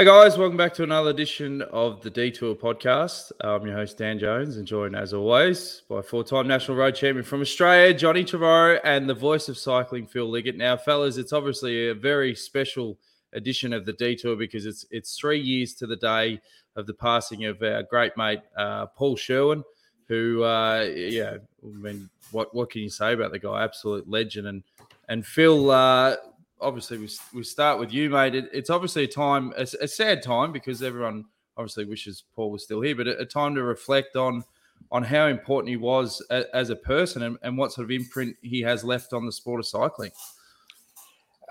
Hey guys, welcome back to another edition of the Detour podcast. I'm your host Dan Jones, and joined as always by four-time national road champion from Australia, Johnny Trevorrow, and the voice of cycling, Phil Liggett. Now, fellas, it's obviously a very special edition of the Detour because it's it's three years to the day of the passing of our great mate uh, Paul Sherwen, who, uh, yeah, I mean, what what can you say about the guy? Absolute legend, and and Phil. Uh, obviously we, we start with you, mate. It, it's obviously a time, a, a, sad time because everyone obviously wishes Paul was still here, but a, a time to reflect on on how important he was a, as a person and, and what sort of imprint he has left on the sport of cycling.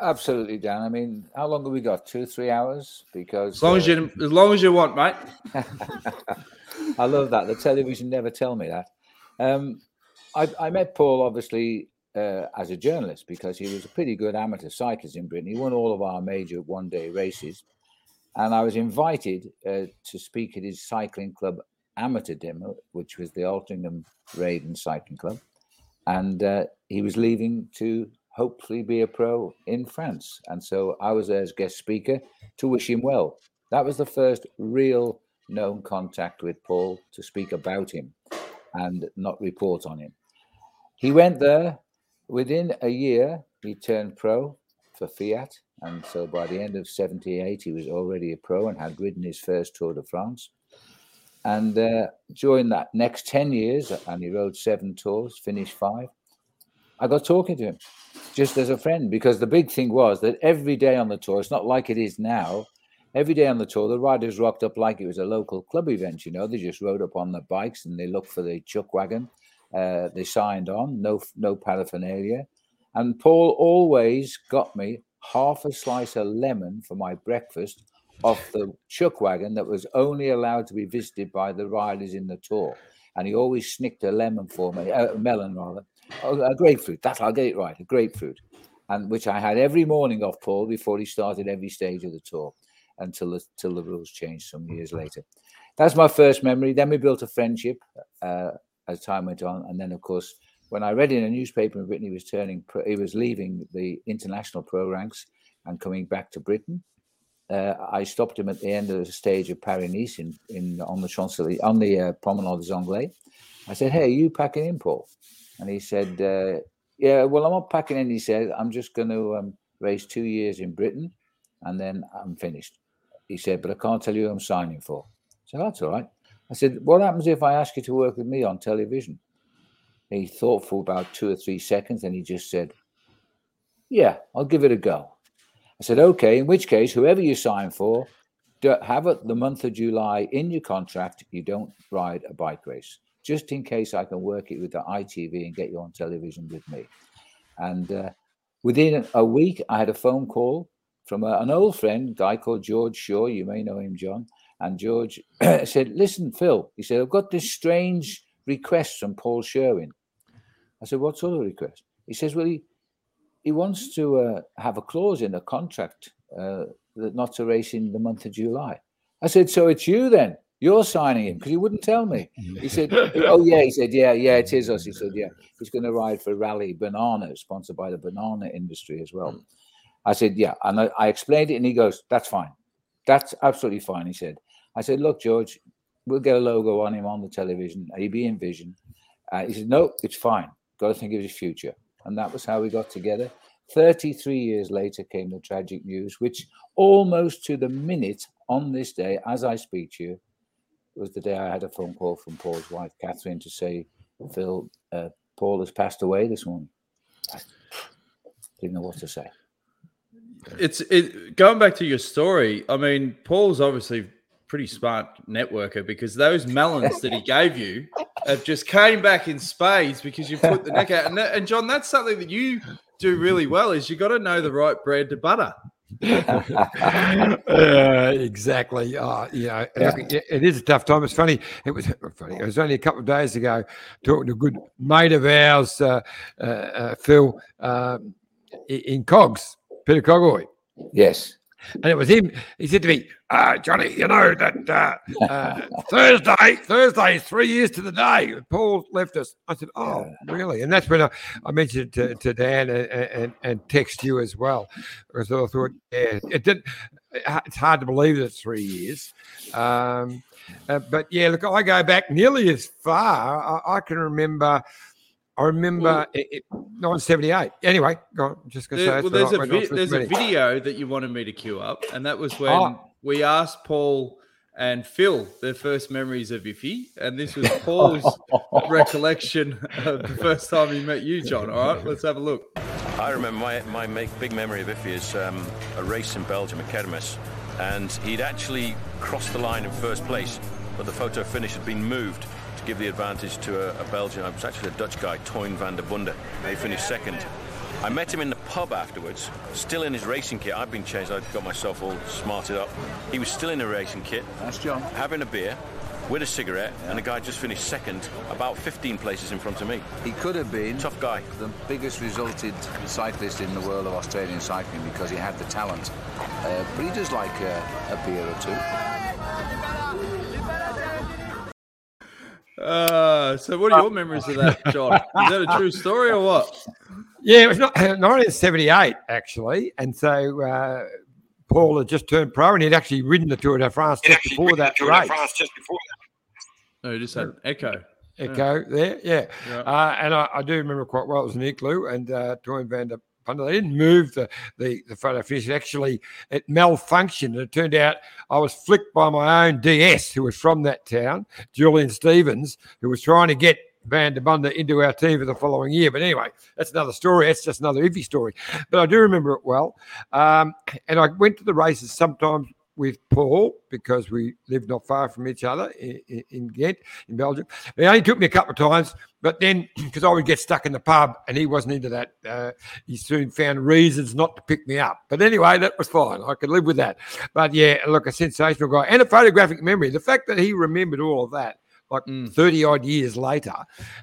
Absolutely, Dan. I mean, how long have we got? Two, three hours? Because as long uh, as you as long as you want, mate. I love that. The television never tell me that. Um, I, I met Paul obviously uh, as a journalist because he was a pretty good amateur cyclist in Britain. He won all of our major one day races. And I was invited uh, to speak at his cycling club amateur demo, which was the Altrincham Ravens Cycling Club. And uh, he was leaving to hopefully be a pro in France. And so I was there as guest speaker to wish him well. That was the first real known contact with Paul to speak about him and not report on him. He went there Within a year, he turned pro for Fiat. And so by the end of 78, he was already a pro and had ridden his first Tour de France. And uh, during that next 10 years, and he rode seven tours, finished five, I got talking to him just as a friend because the big thing was that every day on the tour, it's not like it is now. Every day on the tour, the riders rocked up like it was a local club event. You know, they just rode up on the bikes and they looked for the chuck wagon uh, they signed on, no no paraphernalia. And Paul always got me half a slice of lemon for my breakfast off the chuck wagon that was only allowed to be visited by the riders in the tour. And he always snicked a lemon for me, uh, a melon rather, oh, a grapefruit. That I'll get it right, a grapefruit, and which I had every morning off Paul before he started every stage of the tour, until the, until the rules changed some years later. That's my first memory. Then we built a friendship. Uh, as time went on. And then, of course, when I read in a newspaper in Britain he was turning, he was leaving the international pro ranks and coming back to Britain. Uh, I stopped him at the end of the stage of Paris Nice in, in on the Champs Elysees, on the uh, Promenade des Anglais. I said, "Hey, are you packing in, Paul?" And he said, uh, "Yeah, well, I'm not packing in." He said, "I'm just going to um, race two years in Britain, and then I'm finished." He said, "But I can't tell you who I'm signing for." So that's all right. I said, What happens if I ask you to work with me on television? he thought for about two or three seconds and he just said, Yeah, I'll give it a go. I said, Okay, in which case, whoever you sign for, have it the month of July in your contract, you don't ride a bike race, just in case I can work it with the ITV and get you on television with me. And uh, within a week, I had a phone call from a, an old friend, guy called George Shaw. You may know him, John. And George said, Listen, Phil, he said, I've got this strange request from Paul Sherwen. I said, What sort of request? He says, Well, he, he wants to uh, have a clause in the contract uh, that not to race in the month of July. I said, So it's you then? You're signing him because he wouldn't tell me. He said, Oh, yeah. He said, Yeah, yeah, it is us. He said, Yeah. He's going to ride for Raleigh Banana, sponsored by the banana industry as well. I said, Yeah. And I, I explained it, and he goes, That's fine. That's absolutely fine. He said, I said, look, George, we'll get a logo on him on the television, AB Envision. Uh, he said, no, it's fine. Got to think of his future. And that was how we got together. 33 years later came the tragic news, which almost to the minute on this day, as I speak to you, was the day I had a phone call from Paul's wife, Catherine, to say, Phil, uh, Paul has passed away this morning. I didn't know what to say. It's it going back to your story. I mean, Paul's obviously pretty smart networker because those melons that he gave you have just came back in spades because you put the neck out. And, that, and John, that's something that you do really well is you got to know the right bread to butter. uh, exactly. Uh, you know, yeah. it, it is a tough time. It's funny. It was funny. It was only a couple of days ago talking to a good mate of ours, uh, uh Phil, um, in Cogs, Peter Coggoy. Yes and it was him. He said to me, uh, Johnny, you know that uh, uh, Thursday, Thursday is three years to the day. Paul left us. I said, Oh, really? And that's when I, I mentioned to, to Dan and, and, and text you as well. Because I thought, yeah, it did. It's hard to believe that it's three years. Um, uh, but yeah, look, I go back nearly as far. I, I can remember. I remember well, it, it, 1978. Anyway, go on, just going to say. Well, there's, a, vi- there's a video that you wanted me to queue up, and that was when oh. we asked Paul and Phil their first memories of Iffy, and this was Paul's recollection of the first time he met you, John. All right, let's have a look. I remember my, my big memory of Iffy is um, a race in Belgium at Kermis, and he'd actually crossed the line in first place, but the photo finish had been moved to give the advantage to a, a Belgian. It was actually a Dutch guy, Toyn van der Bunde. He finished second. I met him in the pub afterwards, still in his racing kit. I'd been changed, I'd got myself all smarted up. He was still in a racing kit. That's John. Having a beer with a cigarette, yeah. and the guy just finished second, about 15 places in front of me. He could have been tough guy, the biggest resulted cyclist in the world of Australian cycling because he had the talent. Uh, but he does like uh, a beer or two. Uh, so what are your memories of that, John? Is that a true story or what? Yeah, it was not 1978 actually, and so uh, Paul had just turned pro, and he'd actually ridden the Tour de France just before that race. just before that. No, he just had echo. Echo yeah. there, yeah. yeah. Uh, and I, I, do remember quite well. It was an igloo, and uh, Toyn van der they didn't move the, the, the photo finish. Actually, it malfunctioned. It turned out I was flicked by my own DS, who was from that town, Julien Stevens, who was trying to get Van der Bunde into our team for the following year. But anyway, that's another story. That's just another iffy story. But I do remember it well. Um, and I went to the races sometimes with Paul because we lived not far from each other in, in Ghent, in Belgium. It only took me a couple of times, but then because I would get stuck in the pub and he wasn't into that, uh, he soon found reasons not to pick me up. But anyway, that was fine. I could live with that. But yeah, look, a sensational guy and a photographic memory. The fact that he remembered all of that like mm. 30 odd years later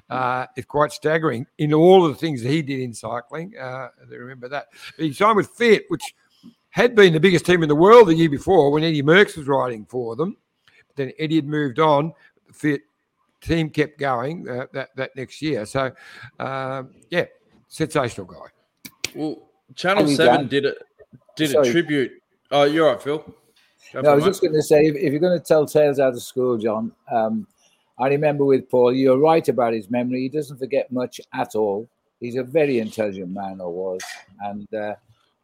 uh, is quite staggering in all of the things that he did in cycling. Uh, I remember that. But he signed with Fiat, which had been the biggest team in the world the year before when Eddy Merckx was riding for them. But then Eddy had moved on. The team kept going uh, that that next year. So, um, yeah, sensational guy. Well, Channel Seven did it did Sorry. a tribute. Oh, you're right, Phil. no, I was just going to say, if, if, you're going to tell tales out of school, John, um, I remember with Paul, you're right about his memory. He doesn't forget much at all. He's a very intelligent man, or was, and uh,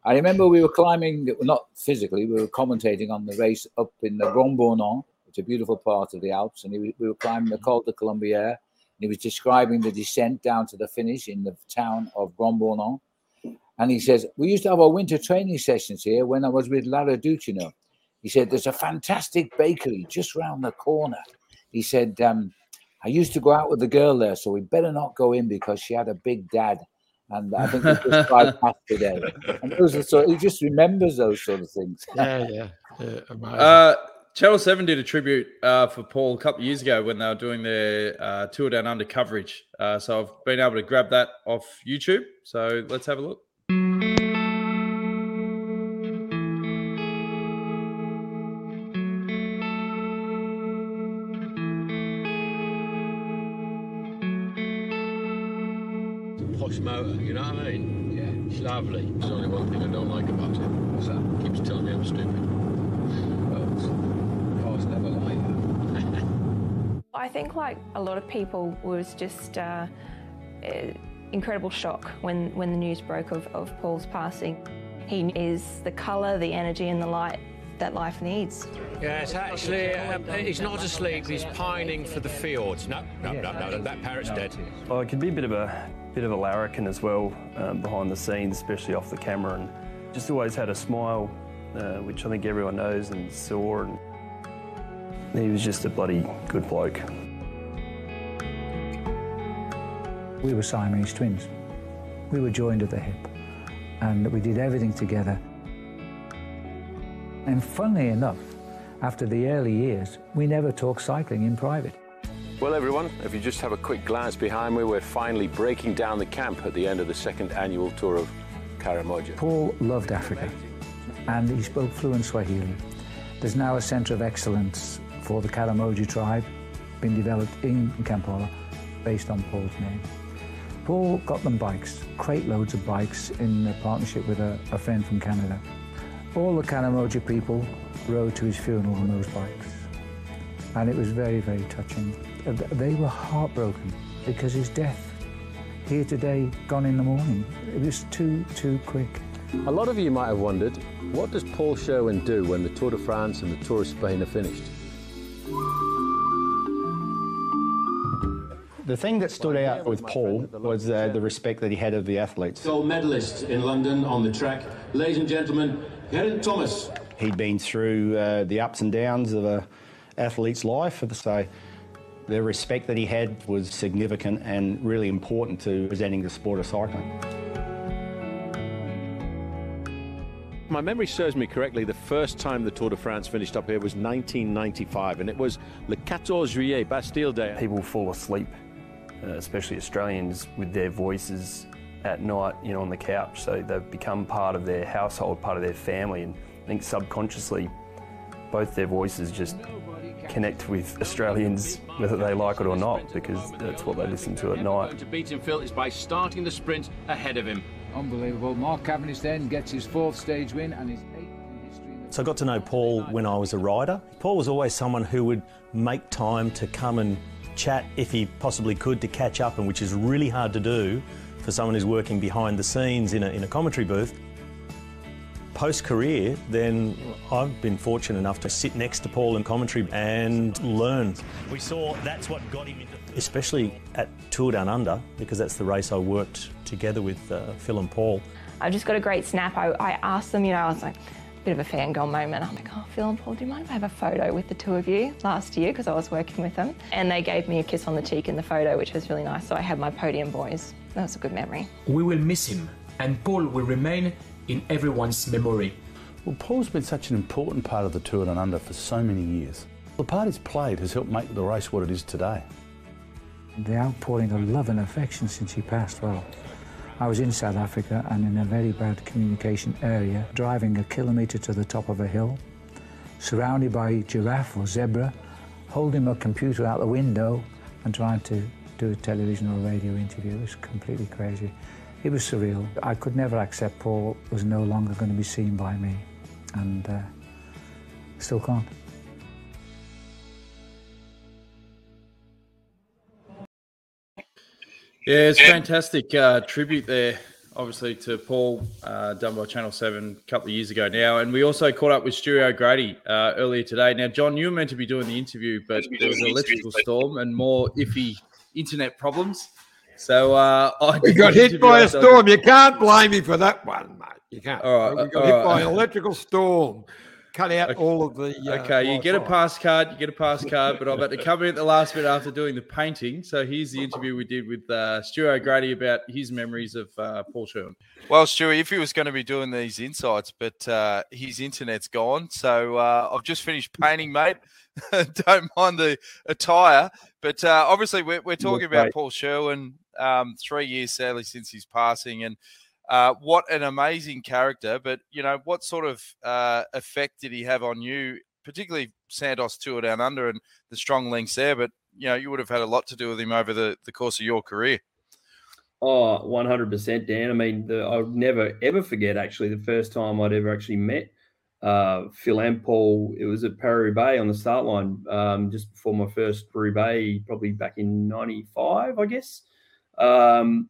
I remember we were climbing, not physically, we were commentating on the race up in the Grand which is a beautiful part of the Alps, and we were climbing the Col de Colombière. And he was describing the descent down to the finish in the town of Grand Bornand. And he says, We used to have our winter training sessions here when I was with Lara Ducino. He said, There's a fantastic bakery just round the corner. He said, um, I used to go out with the girl there, so we better not go in because she had a big dad and I think he just tried past today. And those are so he just remembers those sort of things. yeah, yeah, yeah uh, Channel Seven did a tribute uh, for Paul a couple of years ago when they were doing their uh, tour down under coverage. Uh, so I've been able to grab that off YouTube. So let's have a look. Yeah. There's only one thing I don't like about it. What's that? It keeps telling me I'm stupid. Well, cars never lie. I think like a lot of people was just uh, incredible shock when, when the news broke of, of Paul's passing. He is the colour, the energy and the light that life needs. Yes, actually, uh, he's not asleep. He's pining for the fields. No, no, no, no, that parrot's dead. Oh, it could be a bit of a bit of a larrikin as well um, behind the scenes, especially off the camera, and just always had a smile, uh, which I think everyone knows and saw. And he was just a bloody good bloke. We were Siamese twins. We were joined at the hip, and we did everything together. And funnily enough, after the early years, we never talked cycling in private. Well, everyone, if you just have a quick glance behind me, we're finally breaking down the camp at the end of the second annual tour of Karamoja. Paul loved Africa. and he spoke fluent Swahili. There's now a centre of excellence for the Karamoja tribe being developed in Kampala based on Paul's name. Paul got them bikes, crate loads of bikes in a partnership with a, a friend from Canada. All the Karamoja people rode to his funeral on those bikes. And it was very, very touching. They were heartbroken because his death here today, gone in the morning. It was too, too quick. A lot of you might have wondered, what does Paul Sherwen do when the Tour de France and the Tour of Spain are finished? The thing that stood out with Paul was uh, the respect that he had of the athletes. Gold medalist in London on the track. Ladies and gentlemen, Geraint Thomas. He'd been through uh, the ups and downs of an athlete's life, so the respect that he had was significant and really important to presenting the sport of cycling. My memory serves me correctly, the first time the Tour de France finished up here was 1995, and it was Le 14 Juillet, Bastille Day. People fall asleep uh, especially Australians, with their voices at night, you know, on the couch. So they've become part of their household, part of their family, and I think subconsciously, both their voices just connect with Australians, whether they like it or not, because that's what they listen to at night. To beat him, Phil, is by starting the sprint ahead of him. Unbelievable. Mark Cavendish then gets his fourth stage win and his eighth in history. So I got to know Paul when I was a rider. Paul was always someone who would make time to come and chat if he possibly could to catch up, and which is really hard to do for someone who's working behind the scenes in a, in a commentary booth. Post career, then I've been fortunate enough to sit next to Paul in commentary and learn. We saw that's what got him into. Especially at Tour Down Under, because that's the race I worked together with uh, Phil and Paul. I've just got a great snap. I, I asked them, you know, I was like, a bit of a fangirl moment. I'm like, oh, Phil and Paul, do you mind if I have a photo with the two of you last year? Because I was working with them. And they gave me a kiss on the cheek in the photo, which was really nice. So I had my podium boys. That was a good memory. We will miss him, and Paul will remain in everyone's memory. Well, Paul's been such an important part of the Tour Down Under for so many years. The part he's played has helped make the race what it is today. The outpouring of love and affection since he passed, well, I was in South Africa and in a very bad communication area, driving a kilometre to the top of a hill, surrounded by giraffe or zebra, holding my computer out the window and trying to do a television or radio interview. It was completely crazy. It was surreal. I could never accept Paul was no longer going to be seen by me, and uh, still can't. Yeah, it's fantastic uh, tribute there, obviously to Paul, uh, done by Channel Seven a couple of years ago now, and we also caught up with Stuart O'Grady uh, earlier today. Now, John, you were meant to be doing the interview, but there was an electrical storm and more iffy internet problems. So uh, I we got hit by a storm. You can't blame me for that one, mate. You can't. All right, we got all hit right. by an electrical storm. Cut out Okay. all of the. Uh, Okay, you get a pass card. You get a pass card, but I've had to come in at the last minute after doing the painting. So here's the interview we did with uh, Stu O'Grady about his memories of uh, Paul Sherwen. Well, Stewie, if he was going to be doing these insights, but uh, his internet's gone, so uh, I've just finished painting, mate. Don't mind the attire, but uh, obviously we're, we're talking about. Paul Sherwen. Um, three years, sadly, since his passing, and uh, what an amazing character. But you know, what sort of uh, effect did he have on you, particularly Santos Tour Down Under and the strong links there? But you know, you would have had a lot to do with him over the, the course of your career. Oh, 100%, Dan. I mean, the, I'll never, ever forget actually the first time I'd ever actually met uh, Phil and Paul. It was at Paris Bay on the start line um, just before my first Roubaix, probably back in 95, I guess. Um,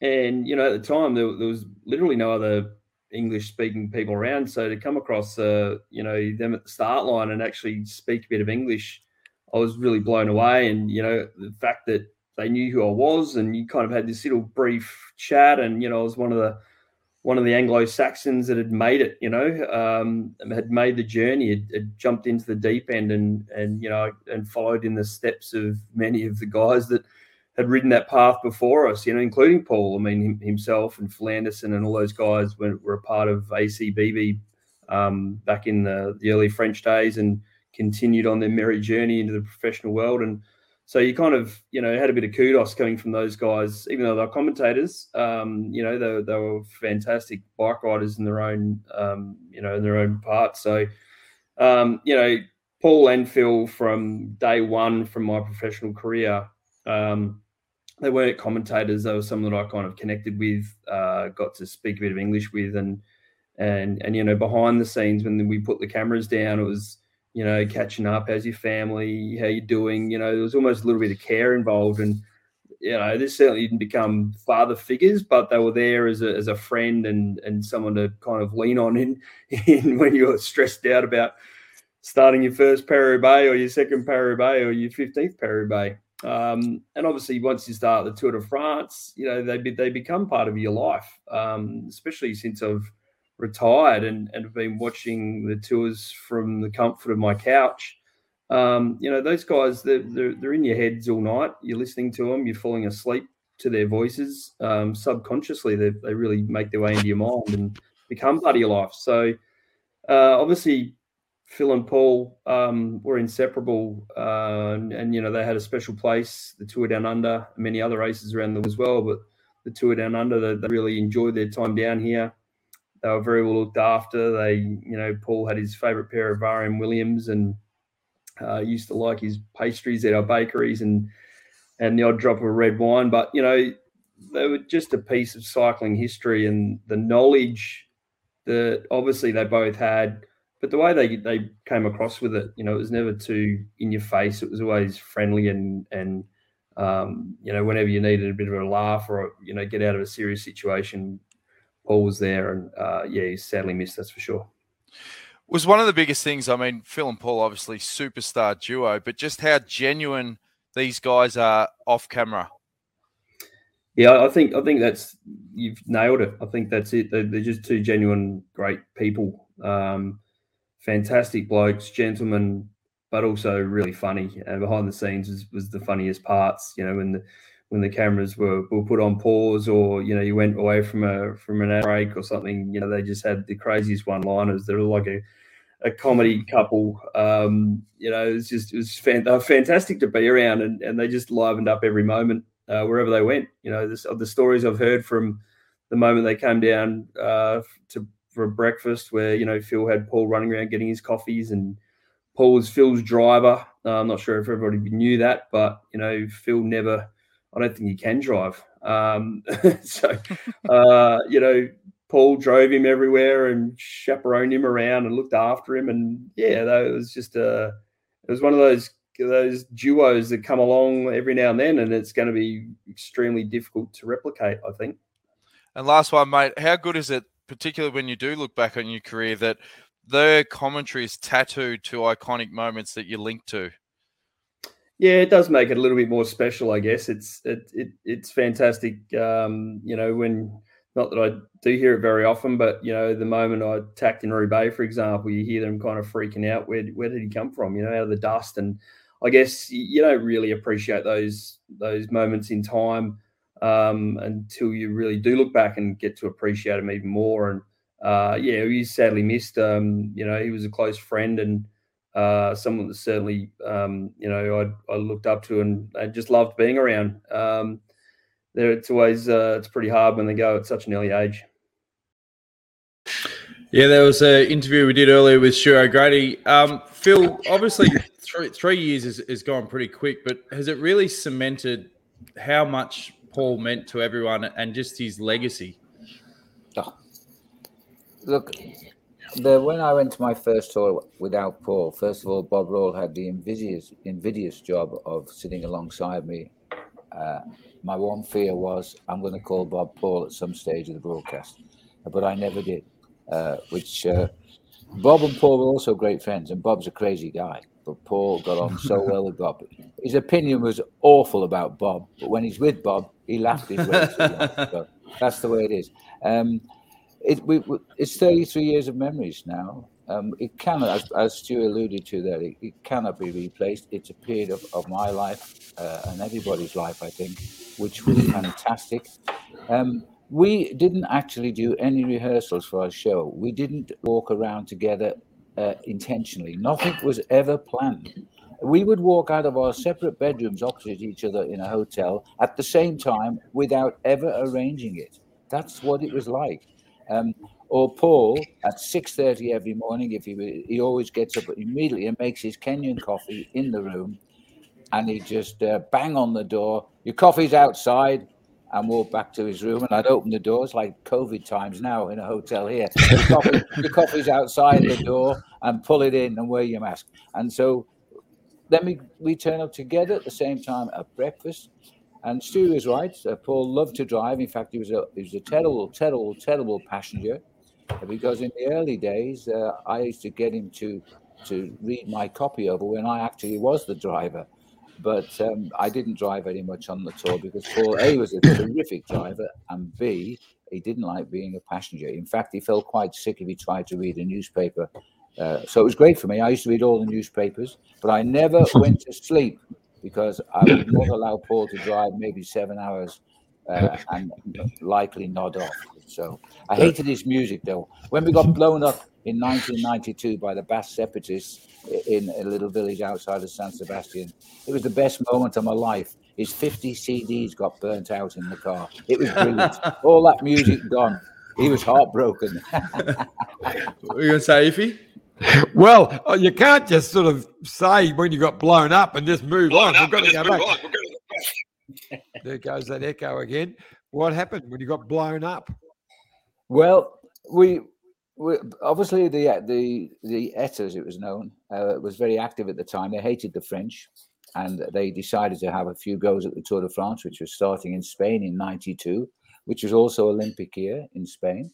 and, you know, at the time, there, there was literally no other English speaking people around. So to come across, uh, you know, them at the start line and actually speak a bit of English, I was really blown away. And, you know, the fact that they knew who I was and you kind of had this little brief chat. And, you know, I was one of the, one of the Anglo Saxons that had made it, you know, um, had made the journey, had, had jumped into the deep end and, and, you know, and followed in the steps of many of the guys that had ridden that path before us, you know, including Paul. I mean, himself and Phil Anderson and all those guys were, were a part of ACBB um, back in the, the early French days and continued on their merry journey into the professional world. And so you kind of you know had a bit of kudos coming from those guys, even though they're commentators. Um, you know, they, they were fantastic bike riders in their own um, you know in their own part. So um, you know, Paul and Phil from day one from my professional career. Um, they weren't commentators; they were someone that I kind of connected with, uh, got to speak a bit of English with, and and and you know behind the scenes when we put the cameras down, it was you know catching up. How's your family? How you doing? You know, there was almost a little bit of care involved, and you know this certainly didn't become father figures, but they were there as a as a friend and and someone to kind of lean on in in when you're stressed out about starting your first Paris-Roubaix or your second Paris-Roubaix or your 15th Paris-Roubaix. Um, and obviously, once you start the Tour de France, you know they be, they become part of your life. Um, especially since I've retired and, and been watching the tours from the comfort of my couch. Um, you know, those guys, they're, they're, they're, in your heads all night. You're listening to them, you're falling asleep to their voices. Um, subconsciously, they, they really make their way into your mind and become part of your life. So, uh, obviously, Phil and Paul um, were inseparable, uh, and, and, you know they had a special place. The Tour Down Under, many other races around them as well, but the Tour Down Under, they, they really enjoyed their time down here. They were very well looked after. They, you know, Paul had his favourite pair of RM Williams and uh, used to like his pastries at our bakeries and and the odd drop of red wine. But you know, they were just a piece of cycling history and the knowledge that obviously they both had. But the way they they came across with it, you know, it was never too in your face. It was always friendly and and um, you know, whenever you needed a bit of a laugh or you know, get out of a serious situation, Paul was there, and uh, yeah, he's sadly missed. That's for sure. Was one of the biggest things. I mean, Phil and Paul, obviously superstar duo, but just how genuine these guys are off camera. Yeah, I think I think that's you've nailed it. I think that's it. They're, they're just two genuine, great people, um, fantastic blokes, gentlemen, but also really funny. And behind the scenes was, was the funniest parts. You know, when the when the cameras were, were put on pause or you know you went away from a from an break or something you know they just had the craziest one liners they were like a, a comedy couple um, you know it was just it was fan- fantastic to be around and, and they just livened up every moment uh, wherever they went you know this, the stories i've heard from the moment they came down uh, to for a breakfast where you know phil had paul running around getting his coffees and paul was phil's driver uh, i'm not sure if everybody knew that but you know phil never I don't think he can drive. Um, so, uh, you know, Paul drove him everywhere and chaperoned him around and looked after him. And yeah, that was just a, it was one of those those duos that come along every now and then, and it's going to be extremely difficult to replicate, I think. And last one, mate, how good is it, particularly when you do look back on your career, that the commentary is tattooed to iconic moments that you link to? Yeah, it does make it a little bit more special, I guess. It's it, it it's fantastic. Um, you know, when not that I do hear it very often, but you know, the moment I tacked in Roubaix, for example, you hear them kind of freaking out. Where where did he come from? You know, out of the dust, and I guess you don't really appreciate those those moments in time um, until you really do look back and get to appreciate him even more. And uh, yeah, he's sadly missed. Um, you know, he was a close friend and uh, someone that certainly um, you know I, I, looked up to and I just loved being around. Um, there, it's always uh, it's pretty hard when they go at such an early age. Yeah, there was an interview we did earlier with Stuart O'Grady. Um, Phil, obviously, three, three years is gone pretty quick, but has it really cemented how much Paul meant to everyone and just his legacy? Oh. Look, the when I went to my first tour without Paul, first of all, Bob Roll had the invidious invidious job of sitting alongside me. Uh, my one fear was I'm going to call Bob Paul at some stage of the broadcast, but I never did. Uh, which uh, Bob and Paul were also great friends, and Bob's a crazy guy, but Paul got on so well with Bob. His opinion was awful about Bob, but when he's with Bob, he laughed his way. so that's the way it is. Um, it, we, it's 33 years of memories now. Um, it cannot, as, as Stu alluded to there, it, it, cannot be replaced. It's a period of, of my life uh, and everybody's life, I think, which was fantastic. Um, we didn't actually do any rehearsals for our show. We didn't walk around together uh, intentionally. Nothing was ever planned. we would walk out of our separate bedrooms opposite each other in a hotel at the same time without ever arranging it. That's what it was like. Um, or Paul at 6.30 every morning, if he, he always gets up immediately and makes his Kenyan coffee in the room and he just uh, bang on the door, your coffee's outside, and walk back to his room. And I'd open the doors like COVID times now in a hotel here. The, coffee, your coffee's outside the door and pull it in and wear your mask. And so then we, we turn up together at the same time at breakfast. And Stu is right. Uh, Paul loved to drive. In fact, he was a he was a terrible, terrible, terrible passenger. Because in the early days, uh, I used to get him to to read my copy over when I actually was the driver. But um, I didn't drive very much on the tour because Paul A was a terrific driver, and B he didn't like being a passenger. In fact, he felt quite sick if he tried to read a newspaper uh, so it was great for me. I used to read all the newspapers, but I never went to sleep because I would not allow Paul to drive maybe seven hours uh, and likely nod off. So I hated his music though. When we got blown up in 1992 by the Basque separatists in a little village outside of San Sebastian, it was the best moment of my life. His 50 CDs got burnt out in the car. It was brilliant. all that music gone. He was heartbroken. what you going to say, Iffy? well, uh, you can't just sort of say when you got blown up and just move blown on. We've got to go back. On. there goes that echo again. What happened when you got blown up? Well, we, we obviously the the the ETA, it was known, uh, was very active at the time. They hated the French, and they decided to have a few goes at the Tour de France, which was starting in Spain in '92, which was also Olympic year in Spain.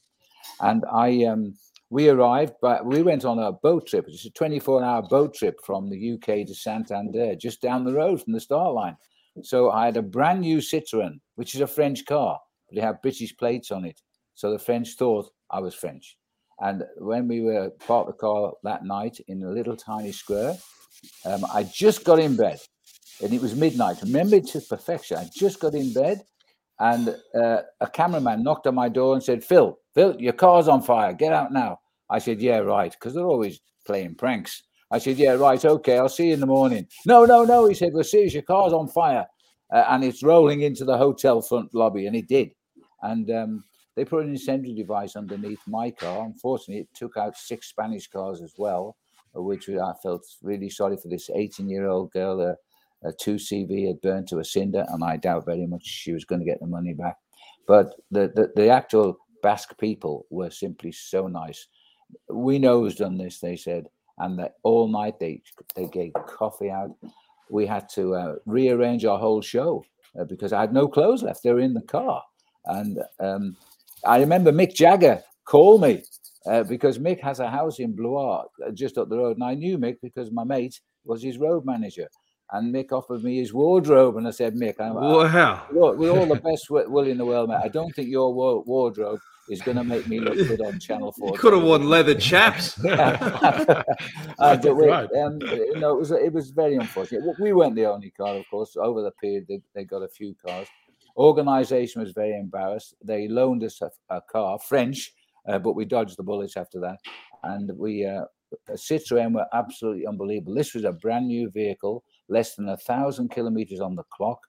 And I um, we arrived, but we went on a boat trip. It's a 24 hour boat trip from the UK to Santander, just down the road from the start line. So I had a brand new Citroen, which is a French car, but it had British plates on it. So the French thought I was French. And when we were parked the car that night in a little tiny square, um, I just got in bed and it was midnight. Remember to perfection. I just got in bed and uh, a cameraman knocked on my door and said, Phil, Phil, your car's on fire. Get out now. I said, yeah, right, because they're always playing pranks. I said, yeah, right, okay, I'll see you in the morning. No, no, no. He said, well, serious, your car's on fire. Uh, and it's rolling into the hotel front lobby. And it did. And um, they put an incendiary device underneath my car. Unfortunately, it took out six Spanish cars as well, which I felt really sorry for this 18 year old girl. Uh, a 2CV had burned to a cinder, and I doubt very much she was going to get the money back. But the, the, the actual Basque people were simply so nice we know who's done this, they said. And that all night they they gave coffee out. We had to uh, rearrange our whole show uh, because I had no clothes left. They were in the car. And um, I remember Mick Jagger called me uh, because Mick has a house in Blois uh, just up the road. And I knew Mick because my mate was his road manager. And Mick offered me his wardrobe. And I said, Mick, I'm, wow. with all the best will in the world, mate, I don't think your wardrobe is going to make me look good on Channel Four. You could have worn leather chaps. uh, we, um, you know, it was it was very unfortunate. We weren't the only car, of course. Over the period, they, they got a few cars. Organisation was very embarrassed. They loaned us a, a car, French, uh, but we dodged the bullets after that. And we, uh, Citroën were absolutely unbelievable. This was a brand new vehicle, less than a thousand kilometers on the clock.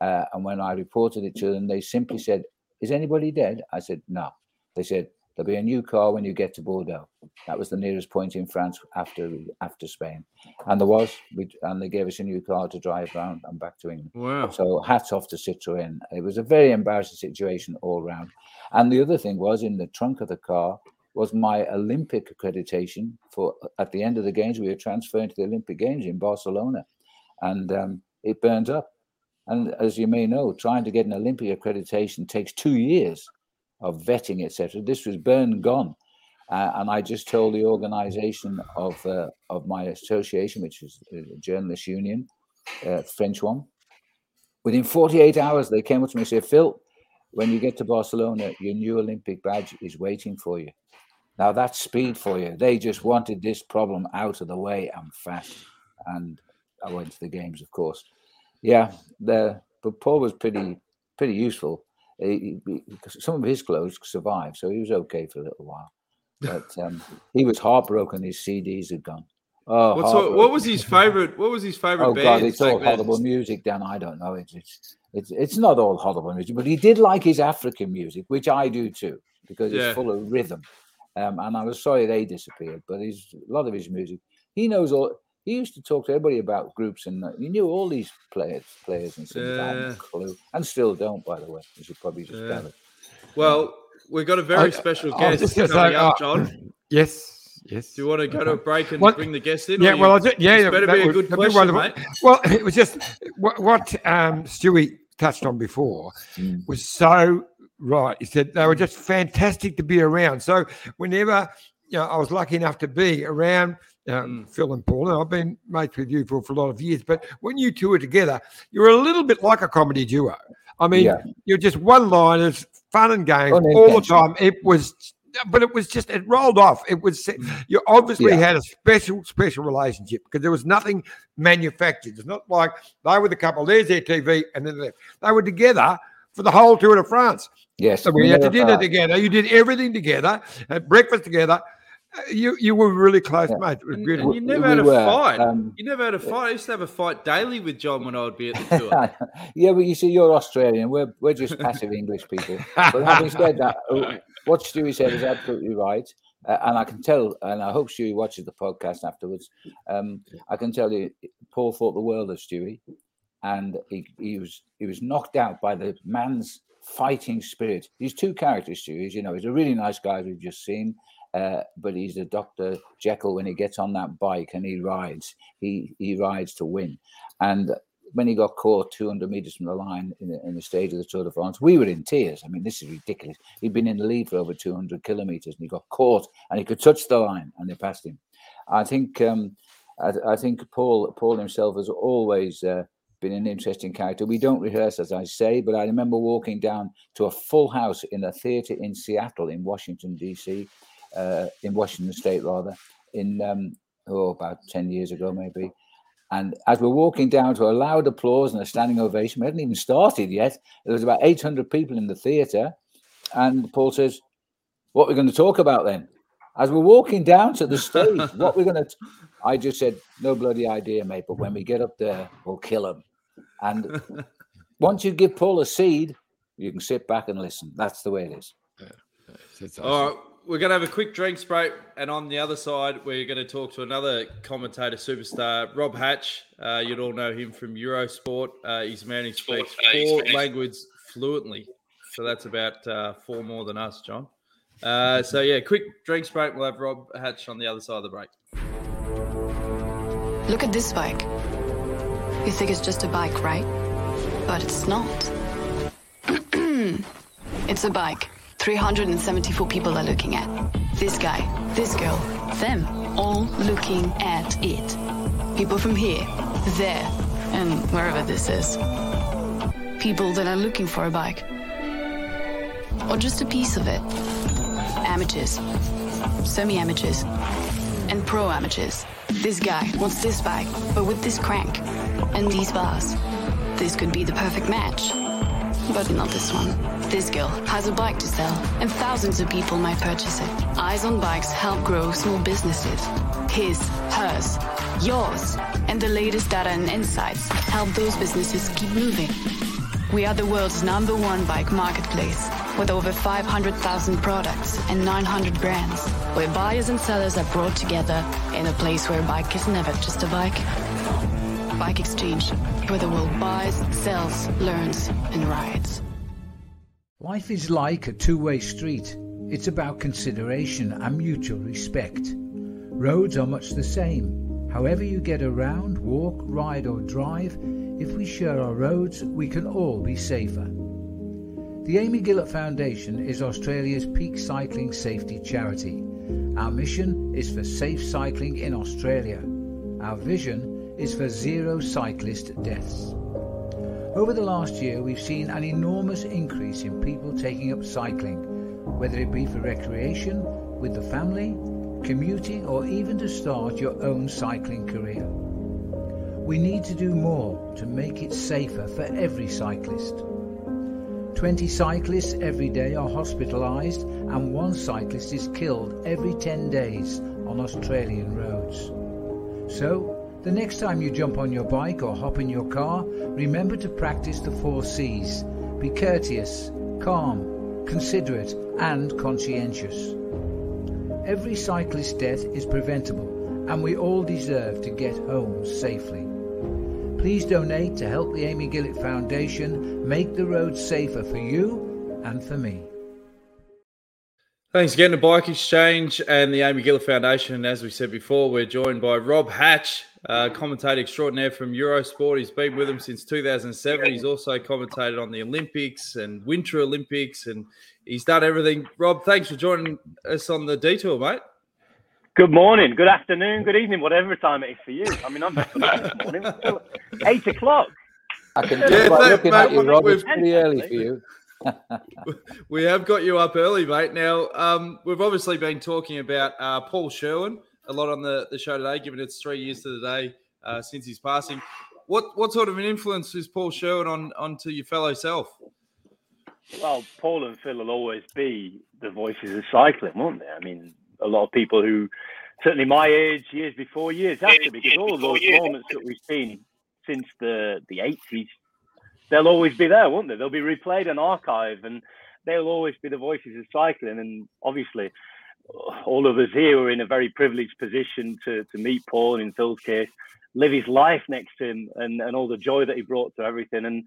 Uh, and when I reported it to them, they simply said, is anybody dead? I said, No. They said, There'll be a new car when you get to Bordeaux. That was the nearest point in France after after Spain. And there was, we, and they gave us a new car to drive around and back to England. Wow. So hats off to Citroën. It was a very embarrassing situation all round. And the other thing was in the trunk of the car was my Olympic accreditation for at the end of the games, we were transferring to the Olympic Games in Barcelona. And um, it burned up. And as you may know, trying to get an Olympic accreditation takes two years of vetting, etc. This was burned gone. Uh, and I just told the organization of uh, of my association, which is a journalist union, uh, French one. Within 48 hours, they came up to me and said, Phil, when you get to Barcelona, your new Olympic badge is waiting for you. Now that's speed for you. They just wanted this problem out of the way and fast. And I went to the games, of course yeah, the but Paul was pretty pretty useful. He, he, some of his clothes survived, so he was okay for a little while. But um, he was heartbroken. His CDs had gone. Oh, what, what was his favorite? What was his favorite Oh band? God, it's all horrible music, Dan. I don't know. It's, it's it's it's not all horrible music, but he did like his African music, which I do too, because Yeah. it's full of rhythm. Um, and I was sorry they disappeared, but his a lot of his music, he knows all. He used to talk to everybody about groups, and uh, he knew all these players, players and singers. I hadn't Yeah. clue, and still don't, by the way. You should probably just Yeah. tell it. Well, we've got a very I- special I guest coming gonna up, say, uh, John. Yes, yes. Do you want to go to a break and What- bring the guest in? Yeah, or well, you- I just, yeah, this better be a good that'd be question, mate. Well, it was just what, what um, Stewie touched on before Mm. was so right. He said they were just fantastic to be around. So whenever you know, I was lucky enough to be around um, Mm. Phil and Paul, and I've been mates with you for, for a lot of years. But when you two are together, you're a little bit like a comedy duo. I mean, Yeah. you're just one-liners, fun and games all the time. It was. But it was just it rolled off. It was you obviously Yeah. had a special special relationship because there was nothing manufactured. It's not like they were the couple. There's their TV, and then they. They were together for the whole tour de France. Yes, So we we had to dinner together. You did everything together. Had breakfast together. Uh, You you were really close mates. It was And beautiful. you never We had a were, fight. um, you never had a fight. I used to have a fight daily with John when I would be at the tour. yeah, but you see, you're Australian. We're we're just passive English people. But having said that, uh, what Stewie said is absolutely right, uh, and I can tell, and I hope Stewie watches the podcast afterwards. Um, I can tell you, Paul thought the world of Stewie, and he, he was he was knocked out by the man's fighting spirit. These two characters, Stewie. as You know, he's a really nice guy we've just seen. Uh, but he's a Dr. Jekyll when he gets on that bike and he rides. He he rides to win. And when he got caught 200 meters from the line in the, in the stage of the Tour de France, we were in tears. I mean, this is ridiculous. He'd been in the lead for over 200 kilometers and he got caught and he could touch the line and they passed him. I think um, I, I think Paul Paul himself has always uh, been an interesting character. We don't rehearse, as I say, but I remember walking down to a full house in a theater in Seattle, in Washington D.C., uh, in Washington State rather, in um, oh about 10 years ago maybe. And as we're walking down to a loud applause and a standing ovation, we hadn't even started yet. There was about 800 people in the theatre. And Paul says, What are we going to talk about then? As we're walking down to the stage, what we're going to. I just said, No bloody idea, mate. But when we get up there, we'll kill them. And once you give Paul a seed, you can sit back and listen. That's the way it is. All right, we're going to have a quick drinks break, and on the other side, we're going to talk to another commentator superstar, Rob Hatch. Uh, you'd all know him from Eurosport. Uh, he's a man who speaks four languages fluently, so that's about uh, four more than us, John. Uh, so yeah, quick drinks break. We'll have Rob Hatch on the other side of the break. Look at this bike. You think it's just a bike, right? But it's not. it's a bike. 374 people are looking at. This guy, this girl, them, all looking at it. People from here, there, and wherever this is. People that are looking for a bike. Or just a piece of it. Amateurs, semi amateurs, and pro amateurs. This guy wants this bike, but with this crank and these bars. This could be the perfect match. But not this one. This girl has a bike to sell, and thousands of people might purchase it. Eyes on Bikes help grow small businesses. His, hers, yours, and the latest data and insights help those businesses keep moving. We are the world's number one bike marketplace with over 500,000 products and 900 brands, where buyers and sellers are brought together in a place where a bike is never just a bike. Bike Exchange, where the world buys, sells, learns, and rides. Life is like a two way street. It's about consideration and mutual respect. Roads are much the same. However, you get around, walk, ride, or drive, if we share our roads, we can all be safer. The Amy Gillett Foundation is Australia's peak cycling safety charity. Our mission is for safe cycling in Australia. Our vision is for zero cyclist deaths. Over the last year, we've seen an enormous increase in people taking up cycling, whether it be for recreation, with the family, commuting, or even to start your own cycling career. We need to do more to make it safer for every cyclist. 20 cyclists every day are hospitalised, and one cyclist is killed every 10 days on Australian roads. So, the next time you jump on your bike or hop in your car, remember to practice the four C's. Be courteous, calm, considerate, and conscientious. Every cyclist death is preventable, and we all deserve to get home safely. Please donate to help the Amy Gillett Foundation make the roads safer for you and for me. Thanks again to Bike Exchange and the Amy Gillett Foundation. As we said before, we're joined by Rob Hatch, uh, commentator extraordinaire from Eurosport. He's been with them since 2007. He's also commentated on the Olympics and Winter Olympics, and he's done everything. Rob, thanks for joining us on the detour, mate. Good morning, good afternoon, good evening, whatever time it is for you. I mean, I'm back this morning. Eight o'clock. I can tell by looking at you, Rob. It's pretty early for you. we have got you up early, mate. Now, um, we've obviously been talking about uh, Paul Sherwen a lot on the, the show today, given it's three years to the day uh, since his passing. What what sort of an influence is Paul Sherwen on onto your fellow self? Well, Paul and Phil will always be the voices of cycling, won't they? I mean, a lot of people who, certainly my age, years before, years after, because all of those moments that we've seen since the the eighties they'll always be there, won't they? They'll be replayed and archived, and they'll always be the voices of cycling. And obviously, all of us here were in a very privileged position to to meet Paul, and in Phil's case, live his life next to him, and, and all the joy that he brought to everything. And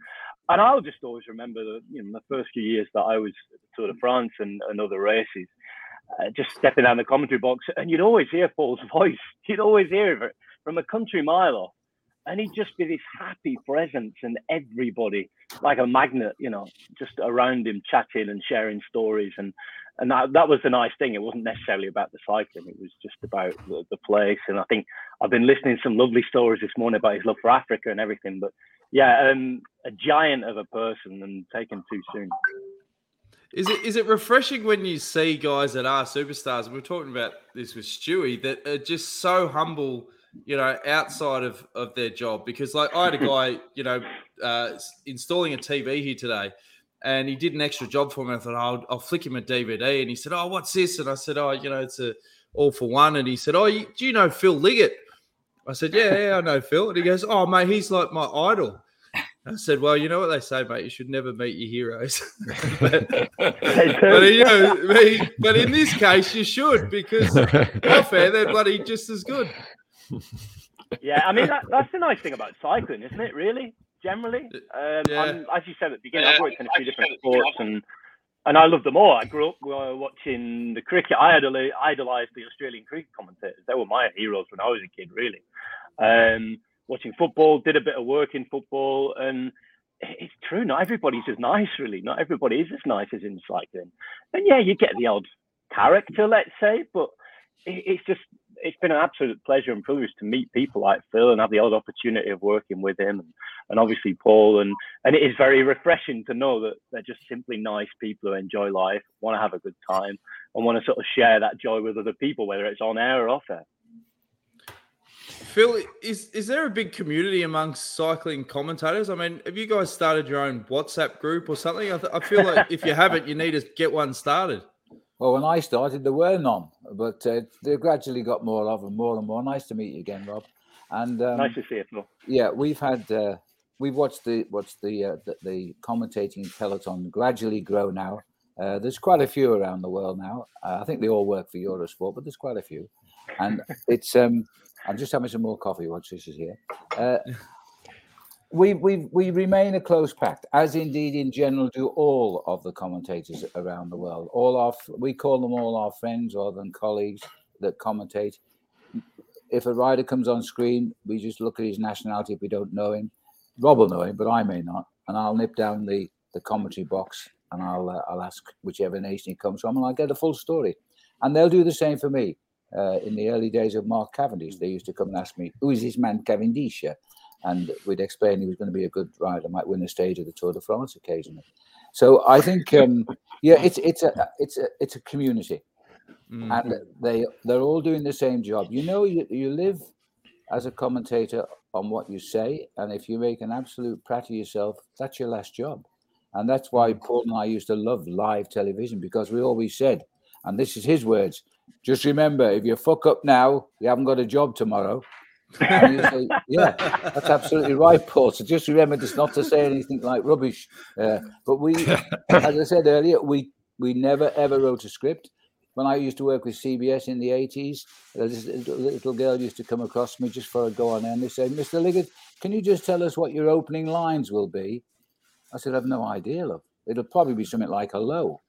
and I'll just always remember the you know the first few years that I was Tour de France and, and other races. Uh, just stepping down the commentary box, and you'd always hear Paul's voice. You'd always hear it from a country mile off and he'd just be this happy presence and everybody like a magnet you know just around him chatting and sharing stories and and that, that was the nice thing. It wasn't necessarily about the cycling. It was just about the, the place. And i think i've been listening to some lovely stories this morning about his love for africa and everything. But yeah um, a giant of a person and taken too soon. Is it is it refreshing when you see guys that are superstars? And We are talking about this with Stewie that are just so humble you know, outside of, of their job. Because like I had a guy, you know, uh, installing a TV here today, and he did an extra job for me. I thought, oh, I'll, I'll flick him a DVD, and he said, "Oh, what's this?" And I said, "Oh, you know, it's a all for one." And he said, "Oh, you, do you know Phil Liggett?" I said, "Yeah, yeah, I know Phil." And he goes, "Oh, mate, he's like my idol." I said, "Well, you know what they say, mate. You should never meet your heroes." but, but, you know, but in this case, you should because fair, they're bloody just as good yeah, I mean that, that's the nice thing about cycling, isn't it? Really, generally, um, yeah. as you said at the beginning, yeah. I've worked in a few different sports, and and I love them all. I grew up uh, watching the cricket. I idolized the Australian cricket commentators. They were my heroes when I was a kid, really. Um, watching football, did a bit of work in football, and it's true. Not everybody's as nice, really. Not everybody is as nice as in cycling. And yeah, you get the odd character, let's say, but it's just it's been an absolute pleasure and privilege to meet people like Phil and have the odd opportunity of working with him and, and obviously Paul and and it is very refreshing to know that they're just simply nice people who enjoy life, want to have a good time, and want to sort of share that joy with other people, whether it's on air or off air. Phil, is is there a big community amongst cycling commentators? I mean, have you guys started your own WhatsApp group or something? I, th- I feel like if you haven't, you need to get one started. Well, when I started, there were none, but uh, they gradually got more of them, more and more. Nice to meet you again, Rob. And um, nice to see you, Phil. Yeah, we've had uh, we've watched the watched the, uh, the, the commentating peloton gradually grow now. Uh, there's quite a few around the world now. Uh, I think they all work for Eurosport, but there's quite a few. And it's um, I'm just having some more coffee once this is here. Uh, we, we, we remain a close pact, as indeed in general do all of the commentators around the world. All our, we call them all our friends rather than colleagues that commentate. If a rider comes on screen, we just look at his nationality if we don't know him. Rob will know him, but I may not. And I'll nip down the, the commentary box and I'll, uh, I'll ask whichever nation he comes from and I'll get a full story. And they'll do the same for me. Uh, in the early days of Mark Cavendish, they used to come and ask me, Who is this man Cavendish? And we'd explain he was going to be a good rider, might win a stage of the Tour de France occasionally. So I think, um, yeah, it's it's a it's a it's a community, mm-hmm. and they they're all doing the same job. You know, you, you live as a commentator on what you say, and if you make an absolute prat of yourself, that's your last job, and that's why mm. Paul and I used to love live television because we always said, and this is his words: just remember, if you fuck up now, you haven't got a job tomorrow. Yeah, that's absolutely right, Paul. So just remember just not to say anything like rubbish. Uh, but we, as I said earlier, we we never ever wrote a script. When I used to work with CBS in the 80s, this little, girl used to come across me just for a go on and they said, Mr. Liggett, can you just tell us what your opening lines will be? I said, I've no idea, love. It'll probably be something like hello.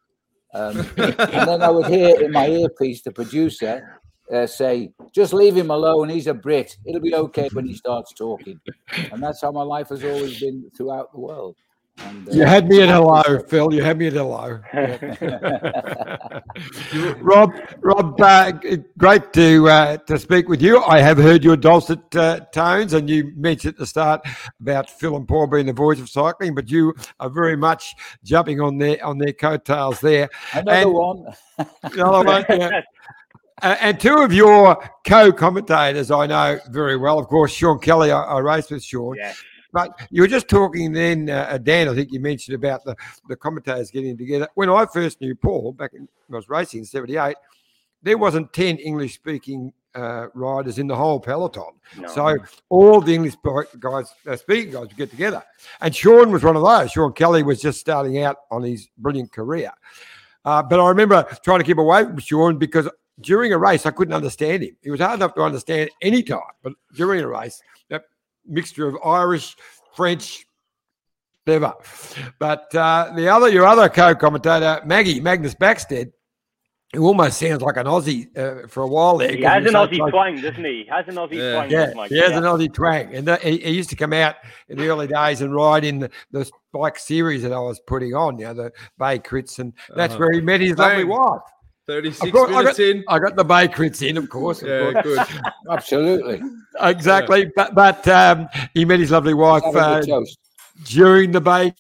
Um, and then I would hear in my earpiece the producer uh, say, just leave him alone. He's a Brit. It'll be okay when he starts talking. And that's how my life has always been throughout the world. And, uh, You had me at hello, Phil. You had me at hello. Rob, Rob, uh, great to uh, to speak with you. I have heard your dulcet uh, tones, and you mentioned at the start about Phil and Paul being the voice of cycling, but you are very much jumping on their on their coattails there. Another And- one. Another one, yeah. Uh, and two of your co-commentators I know very well. Of course, Sean Kelly. I, I raced with Sean. But you were just talking then, uh, Dan. I think you mentioned about the, the commentators getting together. When I first knew Paul back in when I was racing in '78, there wasn't ten English-speaking uh, riders in the whole peloton. No. So all the English guys, uh, speaking guys, would get together. And Sean was one of those. Sean Kelly was just starting out on his brilliant career. Uh, but I remember trying to keep away from Sean because during a race I couldn't understand him. He was hard enough to understand any time, but during a race, that mixture of Irish, French, whatever. But uh, the other, your other co-commentator, Maggie Magnus Backstedt, who almost sounds like an Aussie uh, for a while there. He 'cause has an so Aussie close- twang, doesn't he? He has an Aussie twang. yeah, doesn't he has Yeah. an Aussie twang, and that, he, he used to come out in the early days and ride in the, the bike series that I was putting on, you know, the Bay Crits, and that's Uh-huh. where he met his lovely wife. 36 Of course, I minutes got, in. I got the Bay Crits in, of course. of Yeah, course. good. Absolutely. exactly. But but um, he met his lovely wife uh, during the Bay.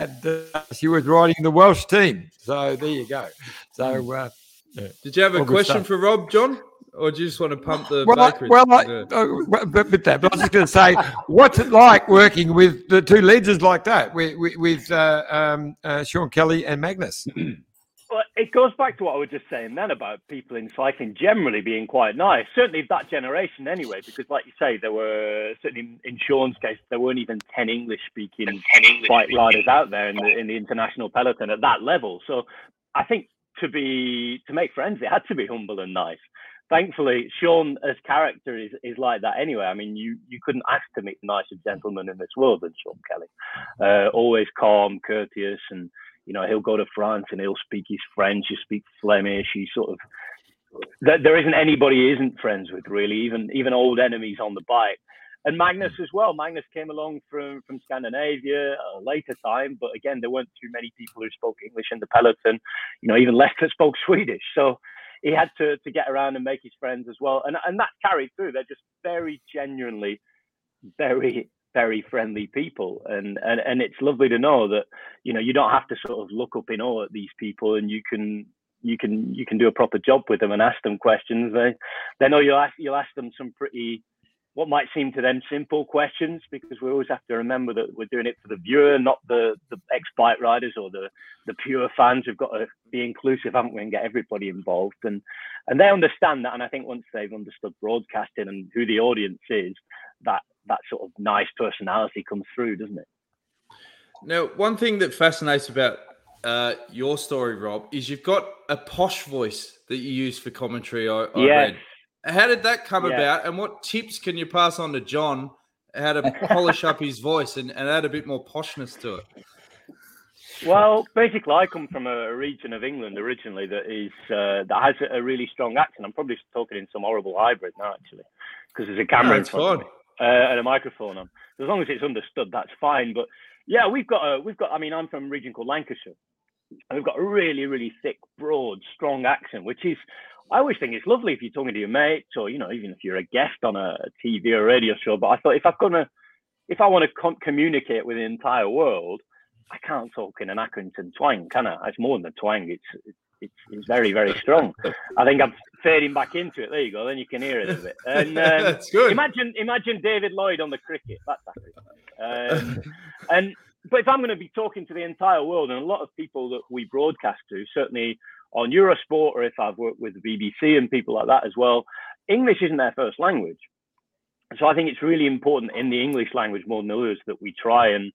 And, uh, she was riding the Welsh team. So there you go. So uh, yeah. Did you have a All question for Rob, John? Or do you just want to pump the Well, I, well, I, Yeah. uh, but, but that. But I was just going to say, what's it like working with the two legends like that, with with, with uh, um, uh, Sean Kelly and Magnus? Well, it goes back to what I was just saying then about people in cycling generally being quite nice. Certainly that generation, anyway, because like you say, there were certainly in, Sean's case, there weren't even ten English-speaking bike riders out there in the in the international peloton at that level. So I think to be to make friends, it had to be humble and nice. Thankfully, Sean as character is, is like that anyway. I mean, you you couldn't ask to meet a nicer gentleman in this world than Sean Kelly. Uh, always calm, courteous, and you know he'll go to France and he'll speak his French, he speaks Flemish. He sort of there, isn't anybody he isn't friends with really, even even old enemies on the bike. And Magnus as well. Magnus came along from from Scandinavia a later time, but again there weren't too many people who spoke English in the peloton. You know, even less that spoke Swedish. So he had to to get around and make his friends as well, and and that carried through. They're just very genuinely very very friendly people. And, and and it's lovely to know that you know you don't have to sort of look up in awe at these people and you can you can you can do a proper job with them and ask them questions. They they know you'll ask you'll ask them some pretty what might seem to them simple questions because we always have to remember that we're doing it for the viewer not the the ex bike riders or the the pure fans. We've got to be inclusive haven't we and get everybody involved. And and they understand that. And i think once they've understood broadcasting and who the audience is that that sort of nice personality comes through, doesn't it? Now, one thing that fascinates about uh, your story, Rob, is you've got a posh voice that you use for commentary. I, I Yes. read. How did that come about, and what tips can you pass on to John how to polish up his voice and, and add a bit more poshness to it? Well, basically, I come from a region of England originally that is uh, that has a really strong accent. I'm probably talking in some horrible hybrid now, actually, because there's a camera in it's front of me uh, and a microphone on. As long as it's understood, that's fine. But yeah, we've got a we've got. I mean, I'm from a region called Lancashire, and we've got a really, really thick, broad, strong accent, which is. I always think it's lovely if you're talking to your mates, or you know, even if you're a guest on a TV or radio show. But I thought if got to, if I want to com- communicate with the entire world, I can't talk in an Accrington twang, can I? It's more than a twang. It's it's, it's very very strong. I think I'm fading back into it. There you go. Then you can hear it a bit. And um, That's good. Imagine imagine David Lloyd on the cricket. That's Accrington. Um, and but if I'm going to be talking to the entire world, and a lot of people that we broadcast to, certainly on Eurosport, or if I've worked with the BBC and people like that as well, English isn't their first language. so I think it's really important in the English language more than others that we try and